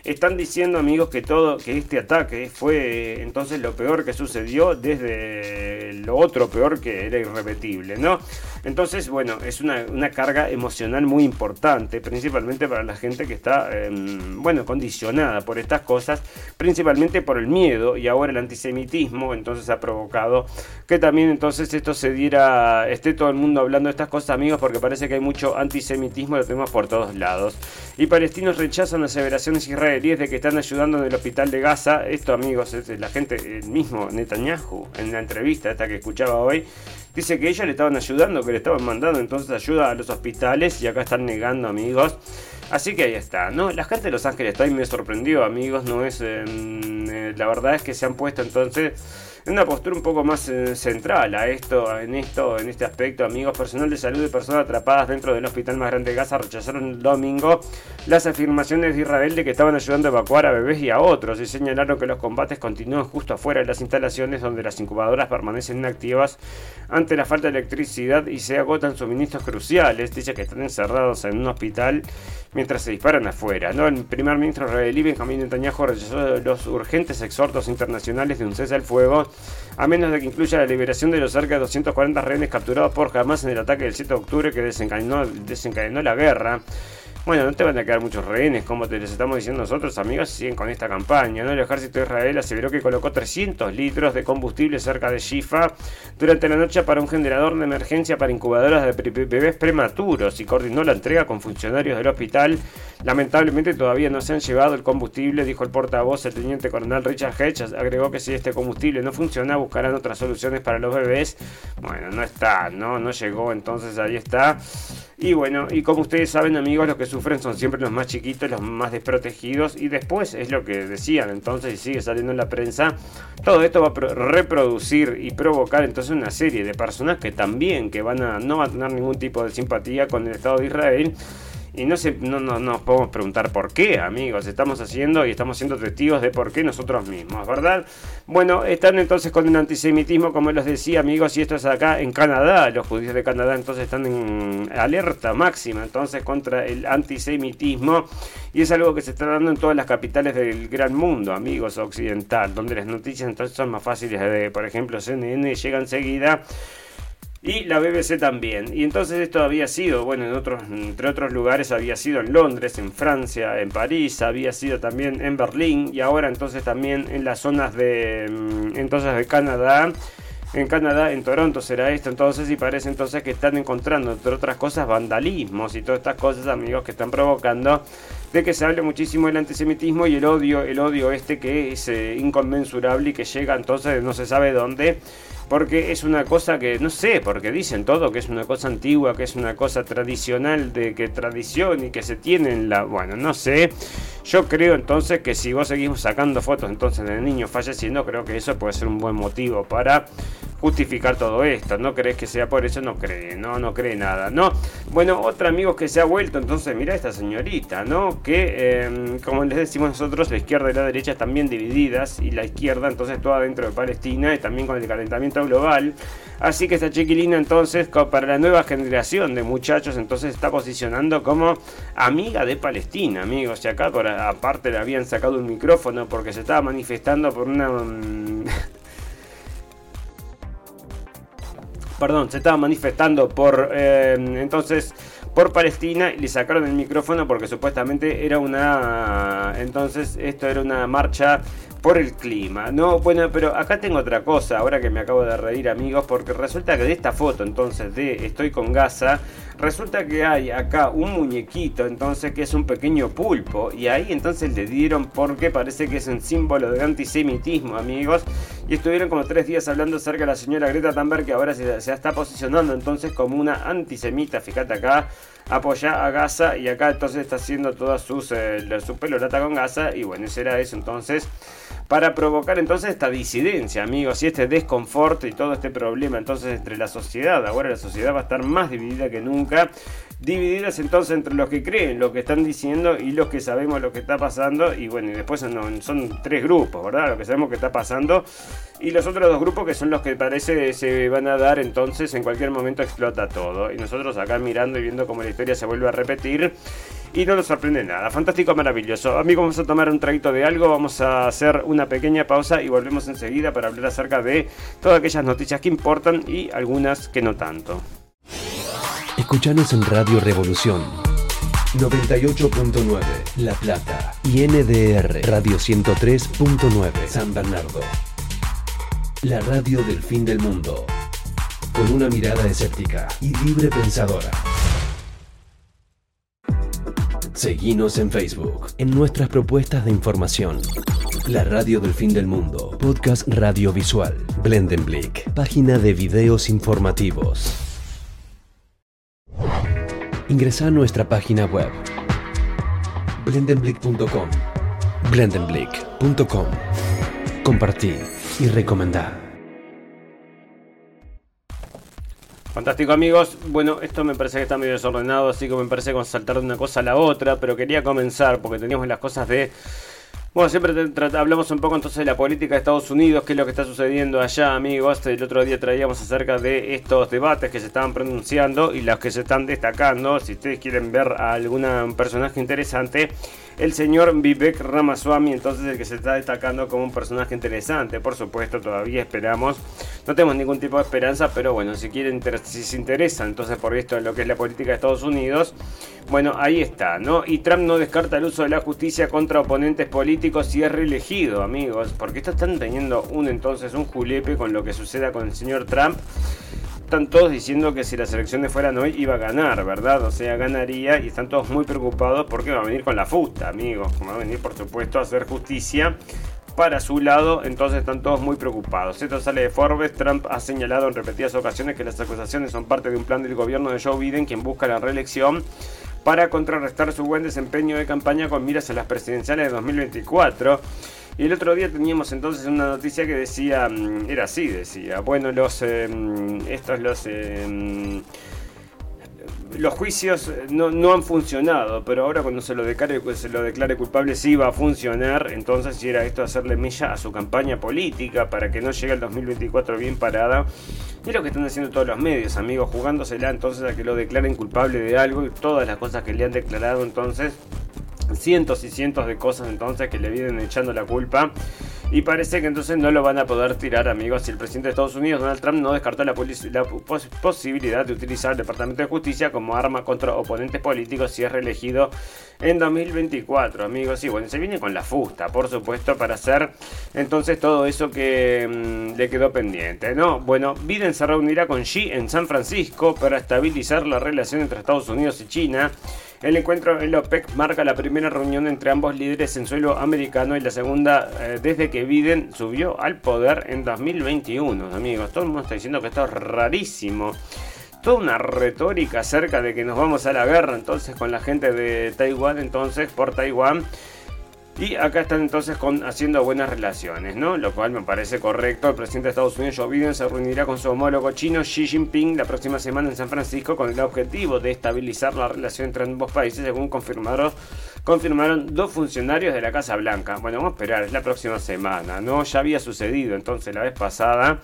Están diciendo, amigos, que todo, que este ataque fue entonces lo peor que sucedió desde lo otro peor que era irrepetible, ¿no? Entonces, bueno, es una, carga emocional muy importante, principalmente para la gente que está, em, bueno, condicionada por estas cosas, principalmente por el miedo y ahora el antisemitismo, entonces ha provocado que también entonces esto se diera, esté todo el mundo hablando de estas cosas, amigos, porque parece que hay mucho antisemitismo, lo tenemos por todos lados. Y palestinos rechazan las aseveraciones israelíes de que están ayudando en el hospital de Gaza. Esto, amigos, es la gente, el mismo Netanyahu, en la entrevista esta que escuchaba hoy, dice que ellos le estaban ayudando, que le estaban mandando entonces ayuda a los hospitales y acá están negando, amigos. Así que ahí está, ¿no? La gente de Los Ángeles está me sorprendió, amigos, no es... Eh, la verdad es que se han puesto entonces en una postura un poco más eh, central a esto, en esto, en este aspecto, amigos, personal de salud y personas atrapadas dentro del hospital más grande de Gaza rechazaron el domingo las afirmaciones de Israel de que estaban ayudando a evacuar a bebés y a otros y señalaron que los combates continúan justo afuera de las instalaciones donde las incubadoras permanecen inactivas ante la falta de electricidad y se agotan suministros cruciales. Dice que están encerrados en un hospital mientras se disparan afuera. ¿no? El primer ministro israelí Benjamín Netanyahu rechazó los urgentes exhortos internacionales de un cese al fuego a menos de que incluya la liberación de los cerca de 240 rehenes capturados por Hamas en el ataque del 7 de octubre que desencadenó, desencadenó la guerra. Bueno, no te van a quedar muchos rehenes, como te les estamos diciendo nosotros, amigos, siguen con esta campaña. ¿no? El ejército de Israel aseveró que colocó 300 litros de combustible cerca de Shifa durante la noche para un generador de emergencia para incubadoras de bebés prematuros y coordinó la entrega con funcionarios del hospital. Lamentablemente todavía no se han llevado el combustible, dijo el portavoz, el teniente coronel Richard Hedge. Agregó que si este combustible no funciona, buscarán otras soluciones para los bebés. Bueno, no está, no, no llegó, entonces ahí está. Y bueno, y como ustedes saben, amigos, los que sufren son siempre los más chiquitos, los más desprotegidos. Y después es lo que decían, entonces, y sigue saliendo en la prensa, todo esto va a reproducir y provocar entonces una serie de personas que también que van a no van a tener ningún tipo de simpatía con el Estado de Israel y no, se, no, no, nos podemos preguntar por qué, amigos. Estamos haciendo y estamos siendo testigos de por qué nosotros mismos, ¿verdad? Bueno, están entonces con el antisemitismo, como les decía, amigos, y esto es acá en Canadá. Los judíos de Canadá entonces están en alerta máxima entonces contra el antisemitismo. Y es algo que se está dando en todas las capitales del gran mundo, amigos, occidental, donde las noticias entonces son más fáciles de, por ejemplo, CNN llega enseguida y la BBC también. Y entonces esto había sido, bueno, en otros, entre otros lugares había sido en Londres, en Francia, en París, había sido también en Berlín y ahora entonces también en las zonas de, mm, entonces de Canadá. En Canadá, en Toronto será esto entonces y parece entonces que están encontrando, entre otras cosas, vandalismos y todas estas cosas, amigos, que están provocando de que se hable muchísimo del antisemitismo y el odio, el odio este que es eh, inconmensurable y que llega entonces no se sabe dónde porque es una cosa que, no sé, porque dicen todo que es una cosa antigua, que es una cosa tradicional, de que tradición y que se tiene en la... Bueno, no sé. Yo creo entonces que si vos seguimos sacando fotos entonces de niños falleciendo, creo que eso puede ser un buen motivo para justificar todo esto. ¿No crees que sea por eso? No cree, no, no cree nada, ¿no? Bueno, otro amigo que se ha vuelto, entonces, mira esta señorita, ¿no? Que, em, como les decimos nosotros, la izquierda y la derecha están bien divididas y la izquierda entonces toda dentro de Palestina y también con el calentamiento global. Así que esta chiquilina entonces, para la nueva generación de muchachos, entonces está posicionando como amiga de Palestina, amigos. Y acá, por, aparte, le habían sacado un micrófono porque se estaba manifestando por una... Mm, [laughs] perdón, se estaba manifestando por eh, entonces por Palestina y le sacaron el micrófono porque supuestamente era una entonces esto era una marcha por el clima. No, bueno, pero acá tengo otra cosa, ahora que me acabo de reír amigos, porque resulta que de esta foto entonces de Estoy con Gaza, resulta que hay acá un muñequito entonces que es un pequeño pulpo y ahí entonces le dieron porque parece que es un símbolo de antisemitismo amigos y estuvieron como tres días hablando acerca de la señora Greta Thunberg que ahora se, se está posicionando entonces como una antisemita, fíjate acá apoya a Gaza y acá entonces está haciendo todas sus eh, su con Gaza y bueno, ese era eso entonces para provocar entonces esta disidencia, amigos, y este desconfort y todo este problema entonces entre la sociedad. Ahora la sociedad va a estar más dividida que nunca. Divididas entonces entre los que creen lo que están diciendo y los que sabemos lo que está pasando. Y bueno, y después son, son tres grupos, ¿verdad? Lo que sabemos que está pasando. Y los otros dos grupos que son los que parece se van a dar entonces en cualquier momento explota todo. Y nosotros acá mirando y viendo cómo la historia se vuelve a repetir y no nos sorprende nada. Fantástico, maravilloso. Amigos, vamos a tomar un traguito de algo, vamos a hacer una pequeña pausa y volvemos enseguida para hablar acerca de todas aquellas noticias que importan y algunas que no tanto. Escuchanos en Radio Revolución 98.9 La Plata y NDR Radio 103.9 San Bernardo. La radio del fin del mundo. Con una mirada escéptica y libre pensadora. Seguinos en Facebook, en nuestras propuestas de información. La radio del fin del mundo, podcast radiovisual, Blendenblick, página de videos informativos. Ingresa a nuestra página web. Blendenblick.com blendenblick.com Compartí y recomendá. Fantástico amigos, bueno, esto me parece que está medio desordenado, así que me parece a saltar de una cosa a la otra, pero quería comenzar porque teníamos las cosas de... Bueno, siempre hablamos un poco entonces de la política de Estados Unidos, qué es lo que está sucediendo allá, amigos. El otro día traíamos acerca de estos debates que se estaban pronunciando y los que se están destacando. Si ustedes quieren ver a algún personaje interesante, el señor Vivek Ramaswamy, entonces el que se está destacando como un personaje interesante. Por supuesto, todavía esperamos. No tenemos ningún tipo de esperanza, pero bueno, si quieren, si se interesa entonces por esto en lo que es la política de Estados Unidos, bueno, ahí está, ¿no? Y Trump no descarta el uso de la justicia contra oponentes políticos si es reelegido, amigos, porque están teniendo un entonces un julepe con lo que suceda con el señor Trump están todos diciendo que si las elecciones fueran hoy iba a ganar, ¿verdad? O sea, ganaría y están todos muy preocupados porque va a venir con la fusta, amigos. Va a venir, por supuesto, a hacer justicia para su lado, entonces están todos muy preocupados. Esto sale de Forbes, Trump ha señalado en repetidas ocasiones que las acusaciones son parte de un plan del gobierno de Joe Biden, quien busca la reelección para contrarrestar su buen desempeño de campaña con miras a las presidenciales de 2024. Y el otro día teníamos entonces una noticia que decía, mm, era así, decía, bueno, los, eh, mm, estos los... Eh, mm, los juicios no, no, han funcionado, pero ahora cuando se lo, declare, se lo declare culpable sí va a funcionar, entonces si era esto hacerle mella a su campaña política para que no llegue el 2024 bien parada. Y es lo que están haciendo todos los medios, amigos, jugándosela entonces a que lo declaren culpable de algo y todas las cosas que le han declarado entonces cientos y cientos de cosas entonces que le vienen echando la culpa. Y parece que entonces no lo van a poder tirar, amigos. Si el presidente de Estados Unidos, Donald Trump, no descartó la, posibilidad de utilizar el Departamento de Justicia como arma contra oponentes políticos si es reelegido en 2024, amigos. Y bueno, se viene con la fusta, por supuesto, para hacer entonces todo eso que mm, le quedó pendiente, ¿no? Bueno, Biden se reunirá con Xi en San Francisco para estabilizar la relación entre Estados Unidos y China. El encuentro en la OPEC marca la primera reunión entre ambos líderes en suelo americano y la segunda eh, desde que Biden subió al poder en 2021, amigos. Todo el mundo está diciendo que esto es rarísimo. Toda una retórica acerca de que nos vamos a la guerra entonces con la gente de Taiwán, entonces por Taiwán. Y acá están entonces con, haciendo buenas relaciones, ¿no? Lo cual me parece correcto. El presidente de Estados Unidos, Joe Biden, se reunirá con su homólogo chino Xi Jinping la próxima semana en San Francisco con el objetivo de estabilizar la relación entre ambos países, según confirmaron, confirmaron dos funcionarios de la Casa Blanca. Bueno, vamos a esperar, es la próxima semana, ¿no? Ya había sucedido entonces la vez pasada.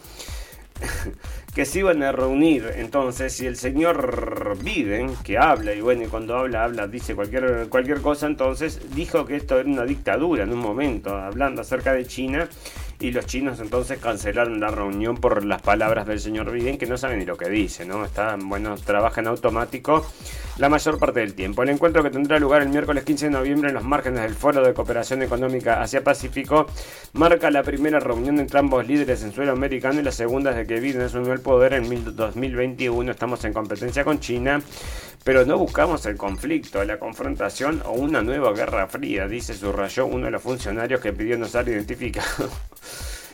[laughs] que se iban a reunir. Entonces, si el señor Biden, que habla, y bueno, y cuando habla, habla, dice cualquier, cualquier cosa, entonces dijo que esto era una dictadura en un momento, hablando acerca de China y los chinos entonces cancelaron la reunión por las palabras del señor Biden que no saben ni lo que dice, ¿no? Está, bueno, trabaja en automático la mayor parte del tiempo. El encuentro que tendrá lugar el miércoles 15 de noviembre en los márgenes del Foro de Cooperación Económica Asia-Pacífico marca la primera reunión entre ambos líderes en suelo americano y la segunda desde que Biden asumió el poder en 2021. Estamos en competencia con China pero no buscamos el conflicto, la confrontación o una nueva guerra fría, dice subrayó uno de los funcionarios que pidió no ser identificado.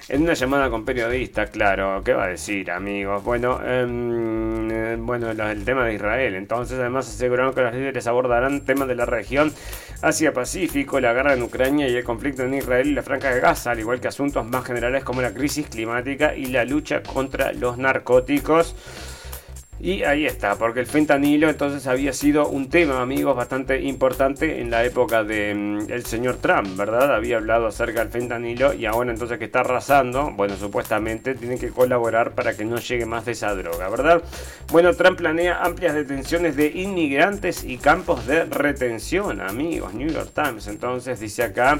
En una llamada con periodistas, claro, ¿qué va a decir, amigos? Bueno, em, eh, bueno, el tema de Israel. Entonces, además aseguraron que los líderes abordarán temas de la región Asia-Pacífico, la guerra en Ucrania y el conflicto en Israel y la Franja de Gaza, al igual que asuntos más generales como la crisis climática y la lucha contra los narcóticos. Y ahí está, porque el fentanilo entonces había sido un tema, amigos, bastante importante en la época del mm, señor Trump, ¿verdad? Había hablado acerca del fentanilo y ahora entonces que está arrasando, bueno, supuestamente tienen que colaborar para que no llegue más de esa droga, ¿verdad? Bueno, Trump planea amplias detenciones de inmigrantes y campos de retención, amigos, New York Times, entonces dice acá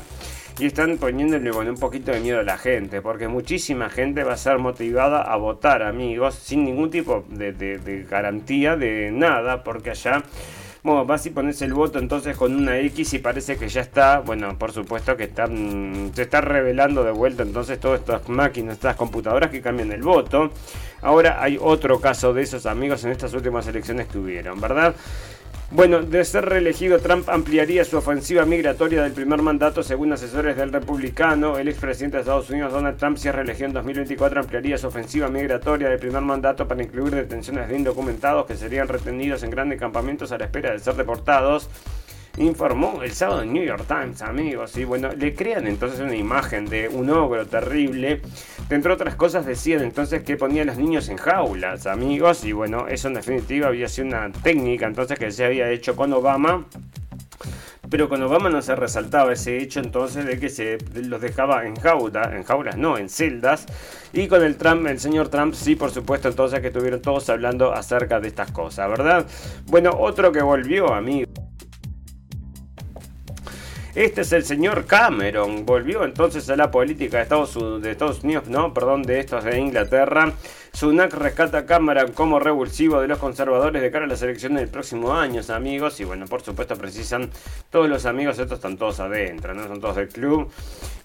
y están poniéndole bueno, un poquito de miedo a la gente, porque muchísima gente va a ser motivada a votar, amigos, sin ningún tipo de, de garantía de nada, porque allá bueno, vas y pones el voto entonces con una X y parece que ya está, bueno, por supuesto que está, mm, se está revelando de vuelta entonces todas estas máquinas, estas computadoras que cambian el voto. Ahora hay otro caso de esos amigos en estas últimas elecciones que hubieron, ¿verdad? Bueno, de ser reelegido, Trump ampliaría su ofensiva migratoria del primer mandato, según asesores del republicano. El expresidente de Estados Unidos, Donald Trump, si es reelegido en 2024, ampliaría su ofensiva migratoria del primer mandato para incluir detenciones de indocumentados que serían retenidos en grandes campamentos a la espera de ser deportados informó el sábado en New York Times, amigos. Y bueno, le crean entonces una imagen de un ogro terrible. Entre otras cosas decían entonces que ponía a los niños en jaulas, amigos. Y bueno, eso en definitiva había sido una técnica entonces que se había hecho con Obama. Pero con Obama no se resaltaba ese hecho entonces de que se los dejaba en jaulas, en jaulas no, en celdas. Y con el Trump, el señor Trump, sí, por supuesto, entonces que estuvieron todos hablando acerca de estas cosas, ¿verdad? Bueno, otro que volvió, amigos. Este es el señor Cameron. Volvió entonces a la política de Estados, Unidos, no, perdón, de estos de Inglaterra. Sunak rescata a Cameron como revulsivo de los conservadores de cara a las elecciones del próximo año, amigos. Y bueno, por supuesto precisan todos los amigos, estos están todos adentro, ¿no? Son todos del club.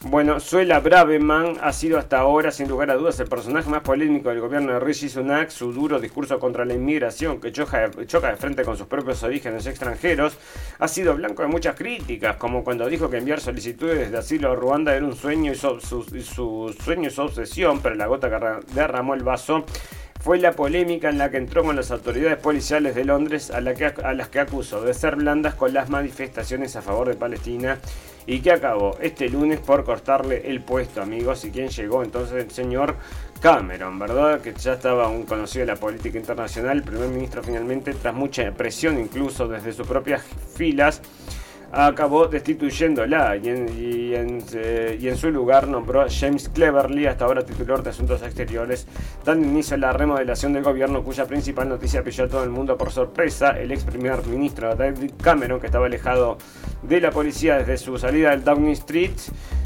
Bueno, Suela Braveman ha sido hasta ahora, sin lugar a dudas, el personaje más polémico del gobierno de Rishi Sunak. Su duro discurso contra la inmigración, que choca, de frente con sus propios orígenes extranjeros, ha sido blanco de muchas críticas, como cuando dijo que enviar solicitudes de asilo a Ruanda era un sueño y su, su sueño y su obsesión, pero la gota que derramó el vaso fue la polémica en la que entró con las autoridades policiales de Londres a, la que, a, las que acusó de ser blandas con las manifestaciones a favor de Palestina y que acabó este lunes por cortarle el puesto, amigos, y quien llegó entonces el señor Cameron, ¿verdad? Que ya estaba un conocido de la política internacional, el primer ministro finalmente, tras mucha presión incluso desde sus propias filas, acabó destituyéndola y en, eh, y en, su lugar nombró a James Cleverly, hasta ahora titular de Asuntos Exteriores, dando inicio a la remodelación del gobierno cuya principal noticia pilló a todo el mundo por sorpresa. El ex primer ministro David Cameron, que estaba alejado de la policía desde su salida del Downing Street,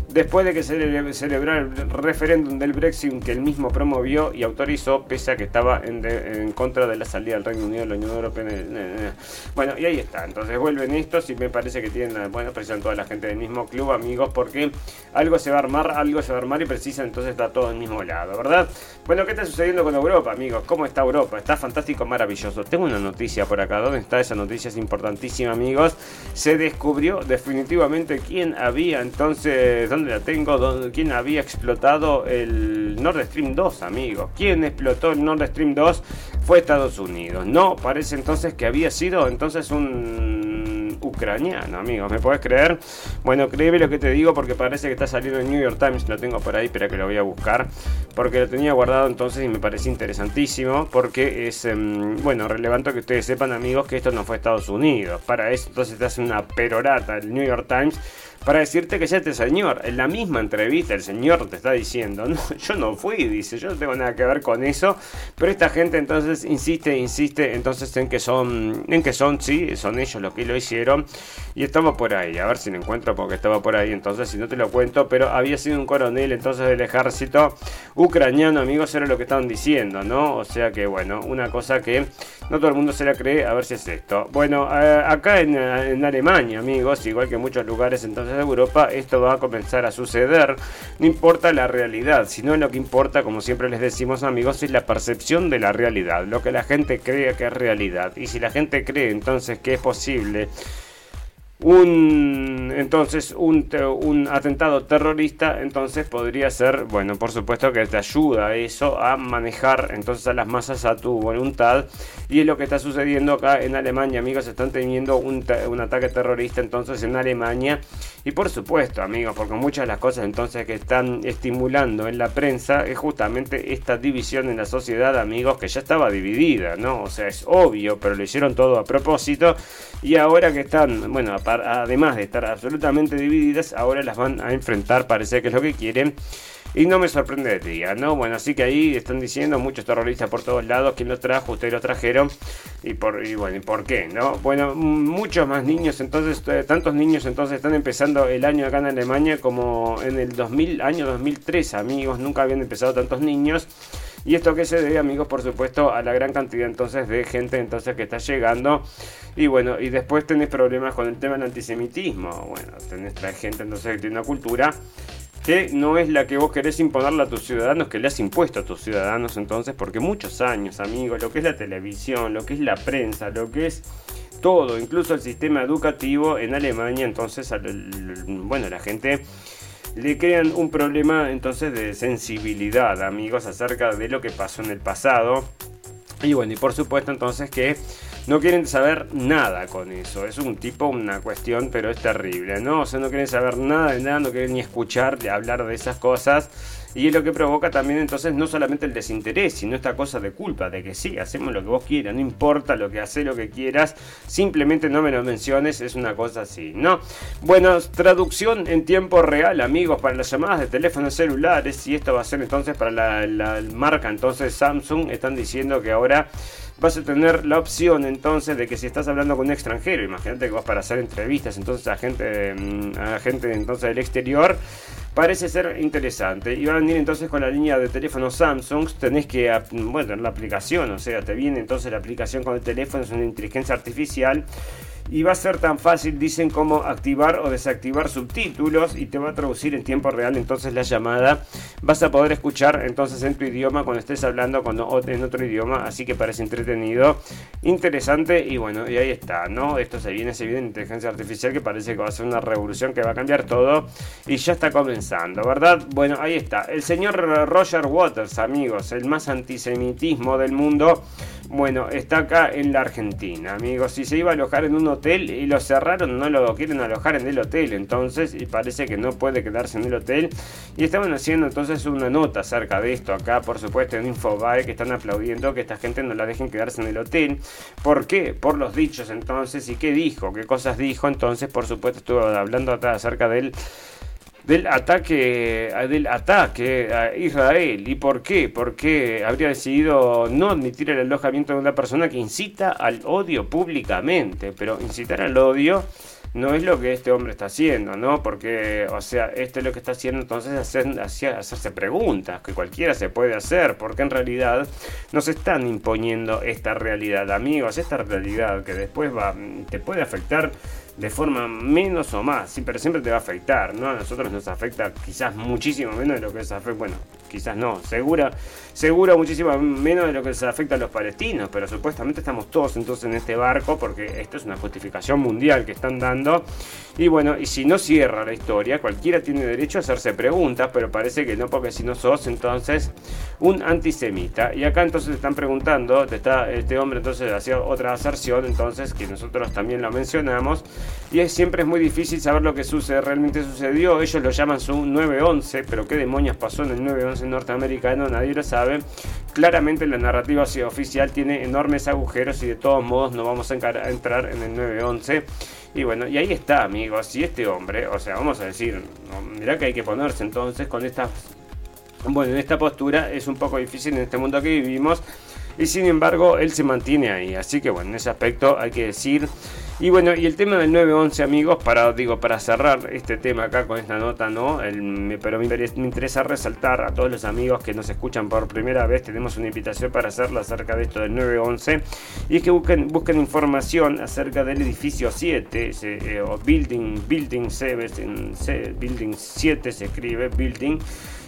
después de que se celebrara el referéndum del Brexit que él mismo promovió y autorizó, pese a que estaba en, contra de la salida del Reino Unido de la Unión Europea. Bueno, y ahí está. Entonces vuelven estos y me parece que tienen, bueno, precisan toda la gente del mismo club, amigos, porque algo se va a armar, algo se va a armar y precisa entonces está todo el mismo lado, ¿verdad? Bueno, ¿qué está sucediendo con Europa, amigos? ¿Cómo está Europa? Está fantástico, maravilloso. Tengo una noticia por acá. ¿Dónde está esa noticia? Es importantísima, amigos. Se descubrió definitivamente quién había entonces la tengo, quién había explotado el Nord Stream 2, amigos. ¿Quién explotó el Nord Stream 2? Fue Estados Unidos. No, parece entonces que había sido entonces un ucraniano, amigos. ¿Me puedes creer? Bueno, créeme lo que te digo porque parece que está saliendo en New York Times. Lo tengo por ahí, espera que lo voy a buscar. Porque lo tenía guardado entonces y me parece interesantísimo. Porque es, em, bueno, relevante que ustedes sepan, amigos, que esto no fue Estados Unidos. Para eso entonces te hace una perorata el New York Times para decirte que ya este señor, en la misma entrevista, el señor te está diciendo, no, yo no fui, dice, yo no tengo nada que ver con eso, pero esta gente entonces insiste, insiste entonces en que son, en que son, sí, son ellos los que lo hicieron, y estamos por ahí, a ver si lo encuentro porque estaba por ahí, entonces si no te lo cuento, pero había sido un coronel entonces del ejército ucraniano, amigos, era lo que estaban diciendo, ¿no? O sea que bueno, una cosa que no todo el mundo se la cree, a ver si es esto. Bueno, eh, acá en, en Alemania, amigos, igual que en muchos lugares entonces de Europa, esto va a comenzar a suceder. No importa la realidad, sino lo que importa, como siempre les decimos amigos, es la percepción de la realidad, lo que la gente cree que es realidad. Y si la gente cree entonces que es posible un entonces un, un, atentado terrorista entonces podría ser bueno por supuesto que te ayuda eso a manejar entonces a las masas a tu voluntad y es lo que está sucediendo acá en Alemania amigos están teniendo un, un ataque terrorista entonces en Alemania y por supuesto amigos porque muchas de las cosas entonces que están estimulando en la prensa es justamente esta división en la sociedad amigos que ya estaba dividida no o sea es obvio pero lo hicieron todo a propósito y ahora que están bueno además de estar absolutamente divididas, ahora las van a enfrentar, parece que es lo que quieren. Y no me sorprendería, ¿no? Bueno, así que ahí están diciendo muchos terroristas por todos lados, ¿quién los trajo? Ustedes los trajeron. Y, por, y bueno, ¿y por qué? ¿No? Bueno, muchos más niños, entonces, eh, tantos niños entonces están empezando el año acá en Alemania como en el 2000, año 2003, amigos, nunca habían empezado tantos niños. Y esto que se debe, amigos, por supuesto, a la gran cantidad entonces de gente entonces que está llegando. Y bueno, y después tenés problemas con el tema del antisemitismo. Bueno, tenés gente entonces que tiene una cultura que no es la que vos querés imponerle a tus ciudadanos, que le has impuesto a tus ciudadanos entonces, porque muchos años, amigos, lo que es la televisión, lo que es la prensa, lo que es todo, incluso el sistema educativo en Alemania, entonces, bueno, la gente le crean un problema entonces de sensibilidad, amigos, acerca de lo que pasó en el pasado. Y bueno, y por supuesto entonces que no quieren saber nada con eso. Es un tipo, una cuestión, pero es terrible, ¿no? O sea, no quieren saber nada de nada, no quieren ni escuchar, de hablar de esas cosas. Y es lo que provoca también entonces no solamente el desinterés, sino esta cosa de culpa, de que sí, hacemos lo que vos quieras, no importa lo que haces, lo que quieras, simplemente no me lo menciones, es una cosa así, ¿no? Bueno, traducción en tiempo real, amigos, para las llamadas de teléfonos celulares, y esto va a ser entonces para la, la marca entonces Samsung, están diciendo que ahora vas a tener la opción entonces de que si estás hablando con un extranjero, imagínate que vas para hacer entrevistas entonces a gente, mm, a gente entonces del exterior, parece ser interesante. Y van a venir entonces con la línea de teléfono Samsung, tenés que, bueno, la aplicación, o sea, te viene entonces la aplicación con el teléfono, es una inteligencia artificial y va a ser tan fácil, dicen, como activar o desactivar subtítulos y te va a traducir en tiempo real entonces la llamada. Vas a poder escuchar entonces en tu idioma cuando estés hablando con, en otro idioma, así que parece entretenido, interesante y bueno, y ahí está, ¿no? Esto se viene, se viene inteligencia artificial que parece que va a ser una revolución que va a cambiar todo y ya está comenzando, ¿verdad? Bueno, ahí está. El señor Roger Waters, amigos, el más antisemitismo del mundo bueno, está acá en la Argentina, amigos. Si se iba a alojar en un hotel y lo cerraron, no lo quieren alojar en el hotel. Entonces, y parece que no puede quedarse en el hotel. Y estaban haciendo entonces una nota acerca de esto acá, por supuesto, en Infobae, que están aplaudiendo que esta gente no la dejen quedarse en el hotel. ¿Por qué? Por los dichos entonces. ¿Y qué dijo? ¿Qué cosas dijo? Entonces, por supuesto, estuvo hablando acá acerca del del ataque, del ataque a Israel. ¿Y por qué? Porque habría decidido no admitir el alojamiento de una persona que incita al odio públicamente. Pero incitar al odio no es lo que este hombre está haciendo, ¿no? Porque, o sea, este es lo que está haciendo entonces hacer, hacerse preguntas que cualquiera se puede hacer, porque en realidad nos están imponiendo esta realidad, amigos, esta realidad que después va, te puede afectar de forma menos o más, sí, pero siempre te va a afectar, ¿no? A nosotros nos afecta quizás muchísimo menos de lo que se afecta, bueno, quizás no, segura, seguro muchísimo menos de lo que se afecta a los palestinos, pero supuestamente estamos todos entonces en este barco porque esto es una justificación mundial que están dando. Y bueno, y si no cierra la historia, cualquiera tiene derecho a hacerse preguntas, pero parece que no, porque si no sos entonces un antisemita. Y acá entonces están preguntando, está este hombre entonces hacía otra aserción, entonces que nosotros también lo mencionamos, y es, siempre es muy difícil saber lo que sucede, realmente sucedió, ellos lo llaman su 911, pero qué demonios pasó en el 911 norteamericano, nadie lo sabe. Claramente la narrativa oficial tiene enormes agujeros y de todos modos no vamos a entrar en el 911. Y bueno, y ahí está, amigos. Y este hombre, o sea, vamos a decir, mirá que hay que ponerse entonces con esta. Bueno, en esta postura es un poco difícil en este mundo que vivimos. Y sin embargo, él se mantiene ahí. Así que bueno, en ese aspecto hay que decir y bueno, y el tema del 911, amigos, para, digo, para cerrar este tema acá con esta nota, ¿no? Pero me, interesa resaltar a todos los amigos que nos escuchan por primera vez, tenemos una invitación para hacerla acerca de esto del 911, y es que busquen, busquen información acerca del edificio 7, eh, o Building, Building 7, Building 7 se escribe, Building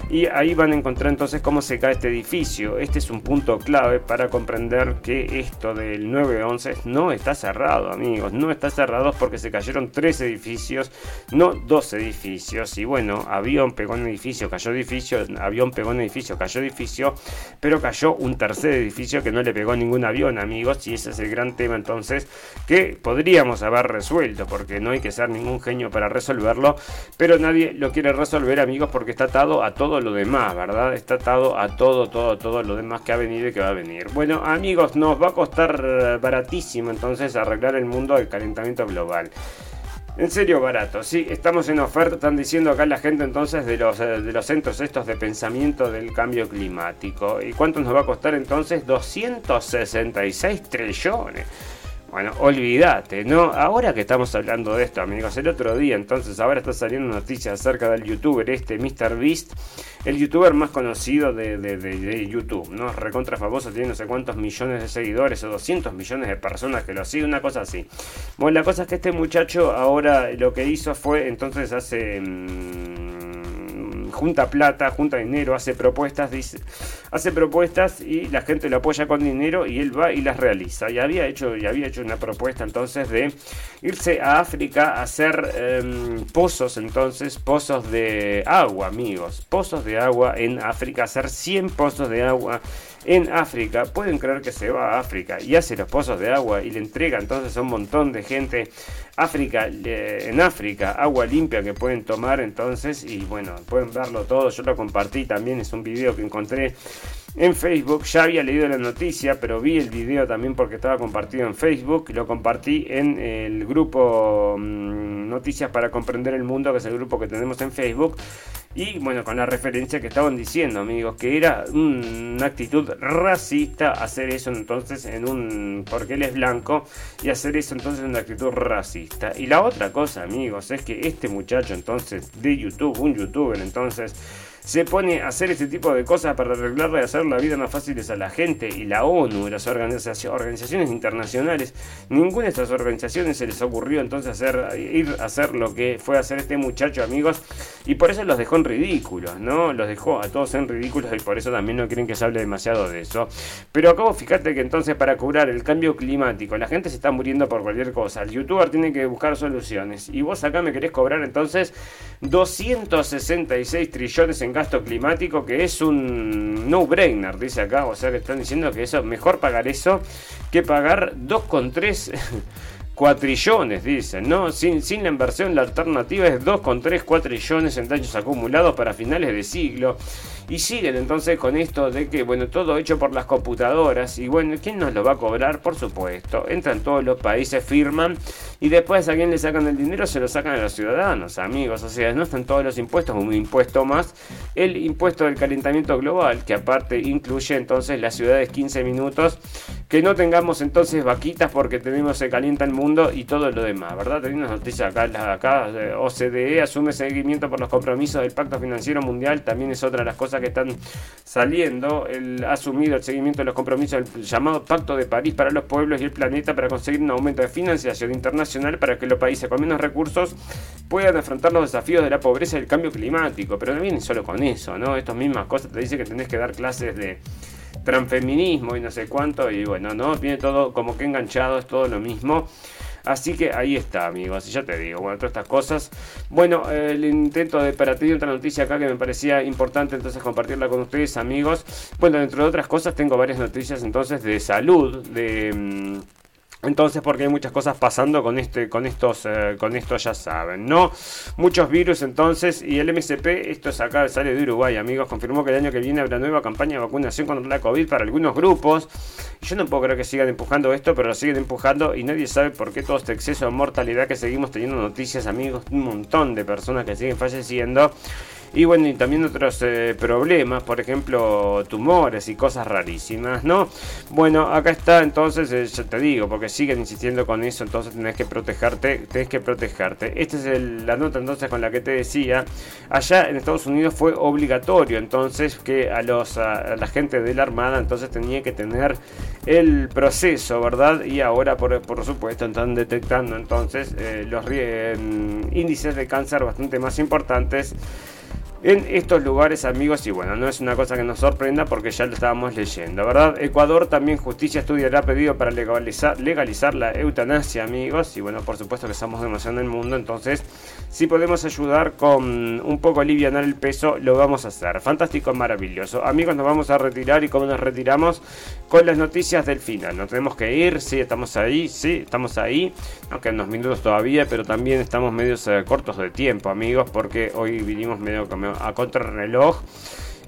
y ahí van a encontrar entonces cómo se cae este edificio. Este es un punto clave para comprender que esto del 911 no está cerrado, amigos. No está cerrado porque se cayeron tres edificios, no dos edificios. Y bueno, avión pegó en edificio, cayó edificio, avión pegó en edificio, cayó edificio, pero cayó un tercer edificio que no le pegó ningún avión, amigos. Y ese es el gran tema entonces que podríamos haber resuelto, porque no hay que ser ningún genio para resolverlo, pero nadie lo quiere resolver, amigos, porque está atado a todo lo demás, ¿verdad? Está atado a todo, todo, todo lo demás que ha venido y que va a venir. Bueno, amigos, nos va a costar baratísimo entonces arreglar el mundo del calentamiento global. En serio barato, sí, estamos en oferta, están diciendo acá la gente entonces de los, eh, de los centros estos de pensamiento del cambio climático. ¿Y cuánto nos va a costar entonces? 266 trillones. Bueno, olvídate, ¿no? Ahora que estamos hablando de esto, amigos, el otro día, entonces, ahora está saliendo noticias acerca del youtuber este, MrBeast, el youtuber más conocido de, YouTube, ¿no? Recontra famoso, tiene no sé cuántos millones de seguidores o 200 millones de personas que lo siguen, una cosa así. Bueno, la cosa es que este muchacho ahora lo que hizo fue, entonces, hace... Mm, junta plata, junta dinero, hace propuestas, dice, hace propuestas y la gente lo apoya con dinero y él va y las realiza. Y había hecho, y había hecho una propuesta entonces de irse a África a hacer em, pozos, entonces, pozos de agua, amigos, pozos de agua en África, hacer 100 pozos de agua en África. Pueden creer que se va a África y hace los pozos de agua y le entrega entonces a un montón de gente África, en África, agua limpia que pueden tomar entonces y bueno, pueden verlo todo. Yo lo compartí también, es un video que encontré en Facebook. Ya había leído la noticia, pero vi el video también porque estaba compartido en Facebook. Lo compartí en el grupo mm, Noticias para Comprender el Mundo, que es el grupo que tenemos en Facebook. Y bueno, con la referencia que estaban diciendo, amigos, que era una actitud racista hacer eso entonces en un. porque él es blanco, y hacer eso entonces en una actitud racista. Y la otra cosa, amigos, es que este muchacho entonces de YouTube, un youtuber entonces se pone a hacer este tipo de cosas para arreglarle y hacer la vida más fácil a la gente y la ONU las organizaciones internacionales, ninguna de estas organizaciones se les ocurrió entonces hacer, ir a hacer lo que fue hacer este muchacho, amigos, y por eso los dejó en ridículos, ¿no? Los dejó a todos en ridículos y por eso también no quieren que se hable demasiado de eso. Pero acabo, fíjate que entonces para curar el cambio climático, la gente se está muriendo por cualquier cosa, el youtuber tiene que buscar soluciones y vos acá me querés cobrar entonces 266 trillones en gasto climático que es un no-brainer, dice acá. O sea que están diciendo que eso mejor pagar eso que pagar 2,3 [laughs] cuatrillones, dicen, ¿no? Sin, sin la inversión, la alternativa es 2,3 cuatrillones en daños acumulados para finales de siglo. Y siguen entonces con esto de que, bueno, todo hecho por las computadoras. Y bueno, ¿quién nos lo va a cobrar? Por supuesto. Entran todos los países, firman. Y después a quién le sacan el dinero, se lo sacan a los ciudadanos, amigos. O sea, no están todos los impuestos, un impuesto más. El impuesto del calentamiento global, que aparte incluye entonces las ciudades 15 minutos. Que no tengamos entonces vaquitas porque tenemos se calienta el mundo y todo lo demás, ¿verdad? Tenemos noticias acá, acá eh, OCDE asume seguimiento por los compromisos del Pacto Financiero Mundial. También es otra de las cosas que están saliendo, el, ha asumido el seguimiento de los compromisos del llamado Pacto de París para los pueblos y el planeta para conseguir un aumento de financiación internacional para que los países con menos recursos puedan afrontar los desafíos de la pobreza y el cambio climático. Pero no viene solo con eso, ¿no? Estas mismas cosas te dicen que tenés que dar clases de transfeminismo y no sé cuánto, y bueno, ¿no? Viene todo como que enganchado, es todo lo mismo. Así que ahí está, amigos. Y ya te digo, bueno, todas estas cosas. Bueno, el intento de para ti otra noticia acá que me parecía importante entonces compartirla con ustedes, amigos. Bueno, dentro de otras cosas, tengo varias noticias entonces de salud, de. Mm, entonces, porque hay muchas cosas pasando con este, con estos, eh, con esto ya saben, ¿no? Muchos virus entonces, y el MSP, esto es acá, sale de Uruguay, amigos, confirmó que el año que viene habrá nueva campaña de vacunación contra la COVID para algunos grupos. Yo no puedo creer que sigan empujando esto, pero lo siguen empujando y nadie sabe por qué todo este exceso de mortalidad que seguimos teniendo noticias, amigos, un montón de personas que siguen falleciendo. Y bueno, y también otros eh, problemas, por ejemplo, tumores y cosas rarísimas, ¿no? Bueno, acá está, entonces, eh, ya te digo, porque siguen insistiendo con eso, entonces tenés que protegerte, tenés que protegerte. Esta es la nota entonces con la que te decía, allá en Estados Unidos fue obligatorio, entonces, que a, los, a, la gente de la Armada, entonces tenía que tener el proceso, ¿verdad? Y ahora, por, por supuesto, están detectando entonces eh, los índices de cáncer bastante más importantes en estos lugares, amigos, y bueno, no es una cosa que nos sorprenda porque ya lo estábamos leyendo, ¿verdad? Ecuador también justicia estudiará pedido para legalizar, legalizar la eutanasia, amigos, y bueno, por supuesto que estamos demasiado en el mundo, entonces si podemos ayudar con un poco aliviar el peso, lo vamos a hacer. Fantástico, maravilloso. Amigos, nos vamos a retirar y como nos retiramos con las noticias del final. Nos tenemos que ir, sí, estamos ahí, sí, estamos ahí, aunque en unos minutos todavía, pero también estamos medios eh, cortos de tiempo, amigos, porque hoy vinimos medio a contrarreloj.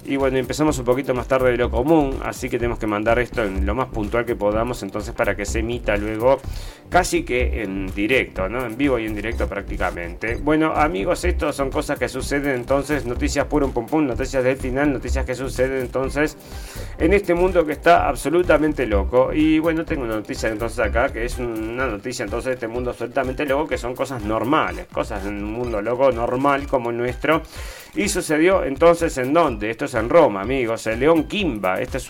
Y bueno, empezamos un poquito más tarde de lo común, así que tenemos que mandar esto en lo más puntual que podamos, entonces para que se emita luego casi que en directo, ¿no? En vivo y en directo prácticamente. Bueno, amigos, esto son cosas que suceden entonces, noticias puro pum pum, noticias del final, noticias que suceden entonces en este mundo que está absolutamente loco. Y bueno, tengo una noticia entonces acá que es una noticia entonces de este mundo absolutamente loco que son cosas normales, cosas en un mundo loco normal como el nuestro. Y sucedió entonces en dónde? Esto es en Roma, amigos. El León Kimba. Este es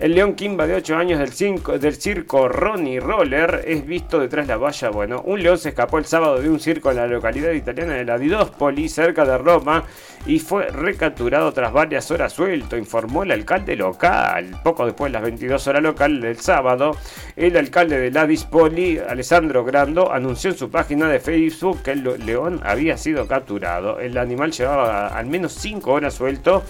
El León Kimba de 8 años del, circo Ronnie Roller es visto detrás de la valla. Bueno, un león se escapó el sábado de un circo en la localidad italiana de la Didospoli, cerca de Roma, y fue recapturado tras varias horas suelto, informó el alcalde local. Poco después de las 22 horas local del sábado, el alcalde de la Dispoli, Alessandro Grando, anunció en su página de Facebook que el león había sido capturado. El animal llevaba al menos 5 horas suelto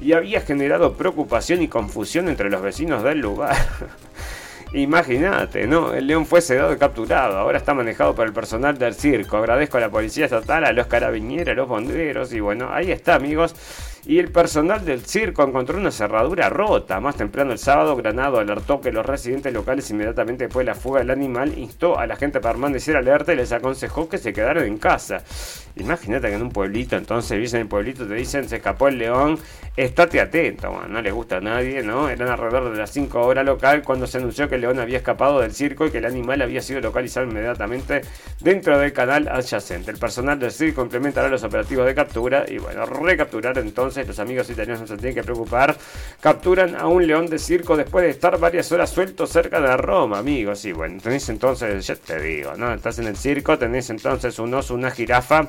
y había generado preocupación y confusión entre los vecinos del lugar. [laughs] Imagínate, ¿no? El león fue sedado y capturado. Ahora está manejado por el personal del circo. Agradezco a la policía estatal, a los carabineros, a los bomberos. Y bueno, ahí está, amigos y el personal del circo encontró una cerradura rota. Más temprano el sábado, Granado alertó que los residentes locales inmediatamente después de la fuga del animal instó a la gente a permanecer alerta y les aconsejó que se quedaran en casa. Imagínate que en un pueblito, entonces viste en el pueblito, te dicen se escapó el león, estate atento, no le gusta a nadie, ¿no? Eran alrededor de las 5 horas local cuando se anunció que el león había escapado del circo y que el animal había sido localizado inmediatamente dentro del canal adyacente. El personal del circo implementará los operativos de captura y bueno, recapturar entonces los amigos italianos no se tienen que preocupar. Capturan a un león de circo después de estar varias horas suelto cerca de Roma, amigos. Y bueno, tenéis entonces, ya te digo, ¿no? Estás en el circo, tenéis entonces un oso, una jirafa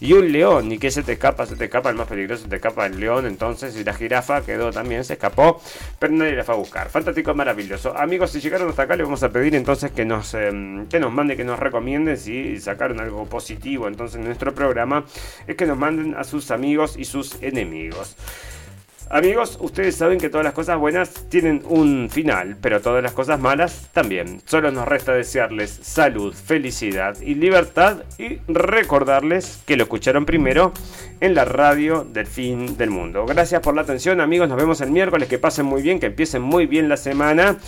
y un león. ¿Y que se te escapa? Se te escapa el más peligroso, se te escapa el león entonces. Y la jirafa quedó también, se escapó, pero nadie la fue a buscar. Fantástico, maravilloso. Amigos, si llegaron hasta acá, les vamos a pedir entonces que nos, em, que nos manden, que nos recomienden si sacaron algo positivo entonces en nuestro programa. Es que nos manden a sus amigos y sus enemigos amigos. Amigos, ustedes saben que todas las cosas buenas tienen un final, pero todas las cosas malas también. Solo nos resta desearles salud, felicidad y libertad y recordarles que lo escucharon primero en la radio del fin del mundo. Gracias por la atención amigos, nos vemos el miércoles, que pasen muy bien, que empiecen muy bien la semana,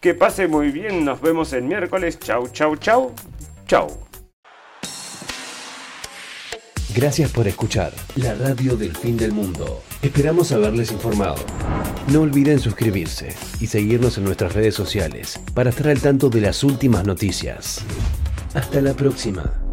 que pasen muy bien, nos vemos el miércoles. Chau, chau, chau, chau. Gracias por escuchar la radio del fin del mundo. Esperamos haberles informado. No olviden suscribirse y seguirnos en nuestras redes sociales para estar al tanto de las últimas noticias. Hasta la próxima.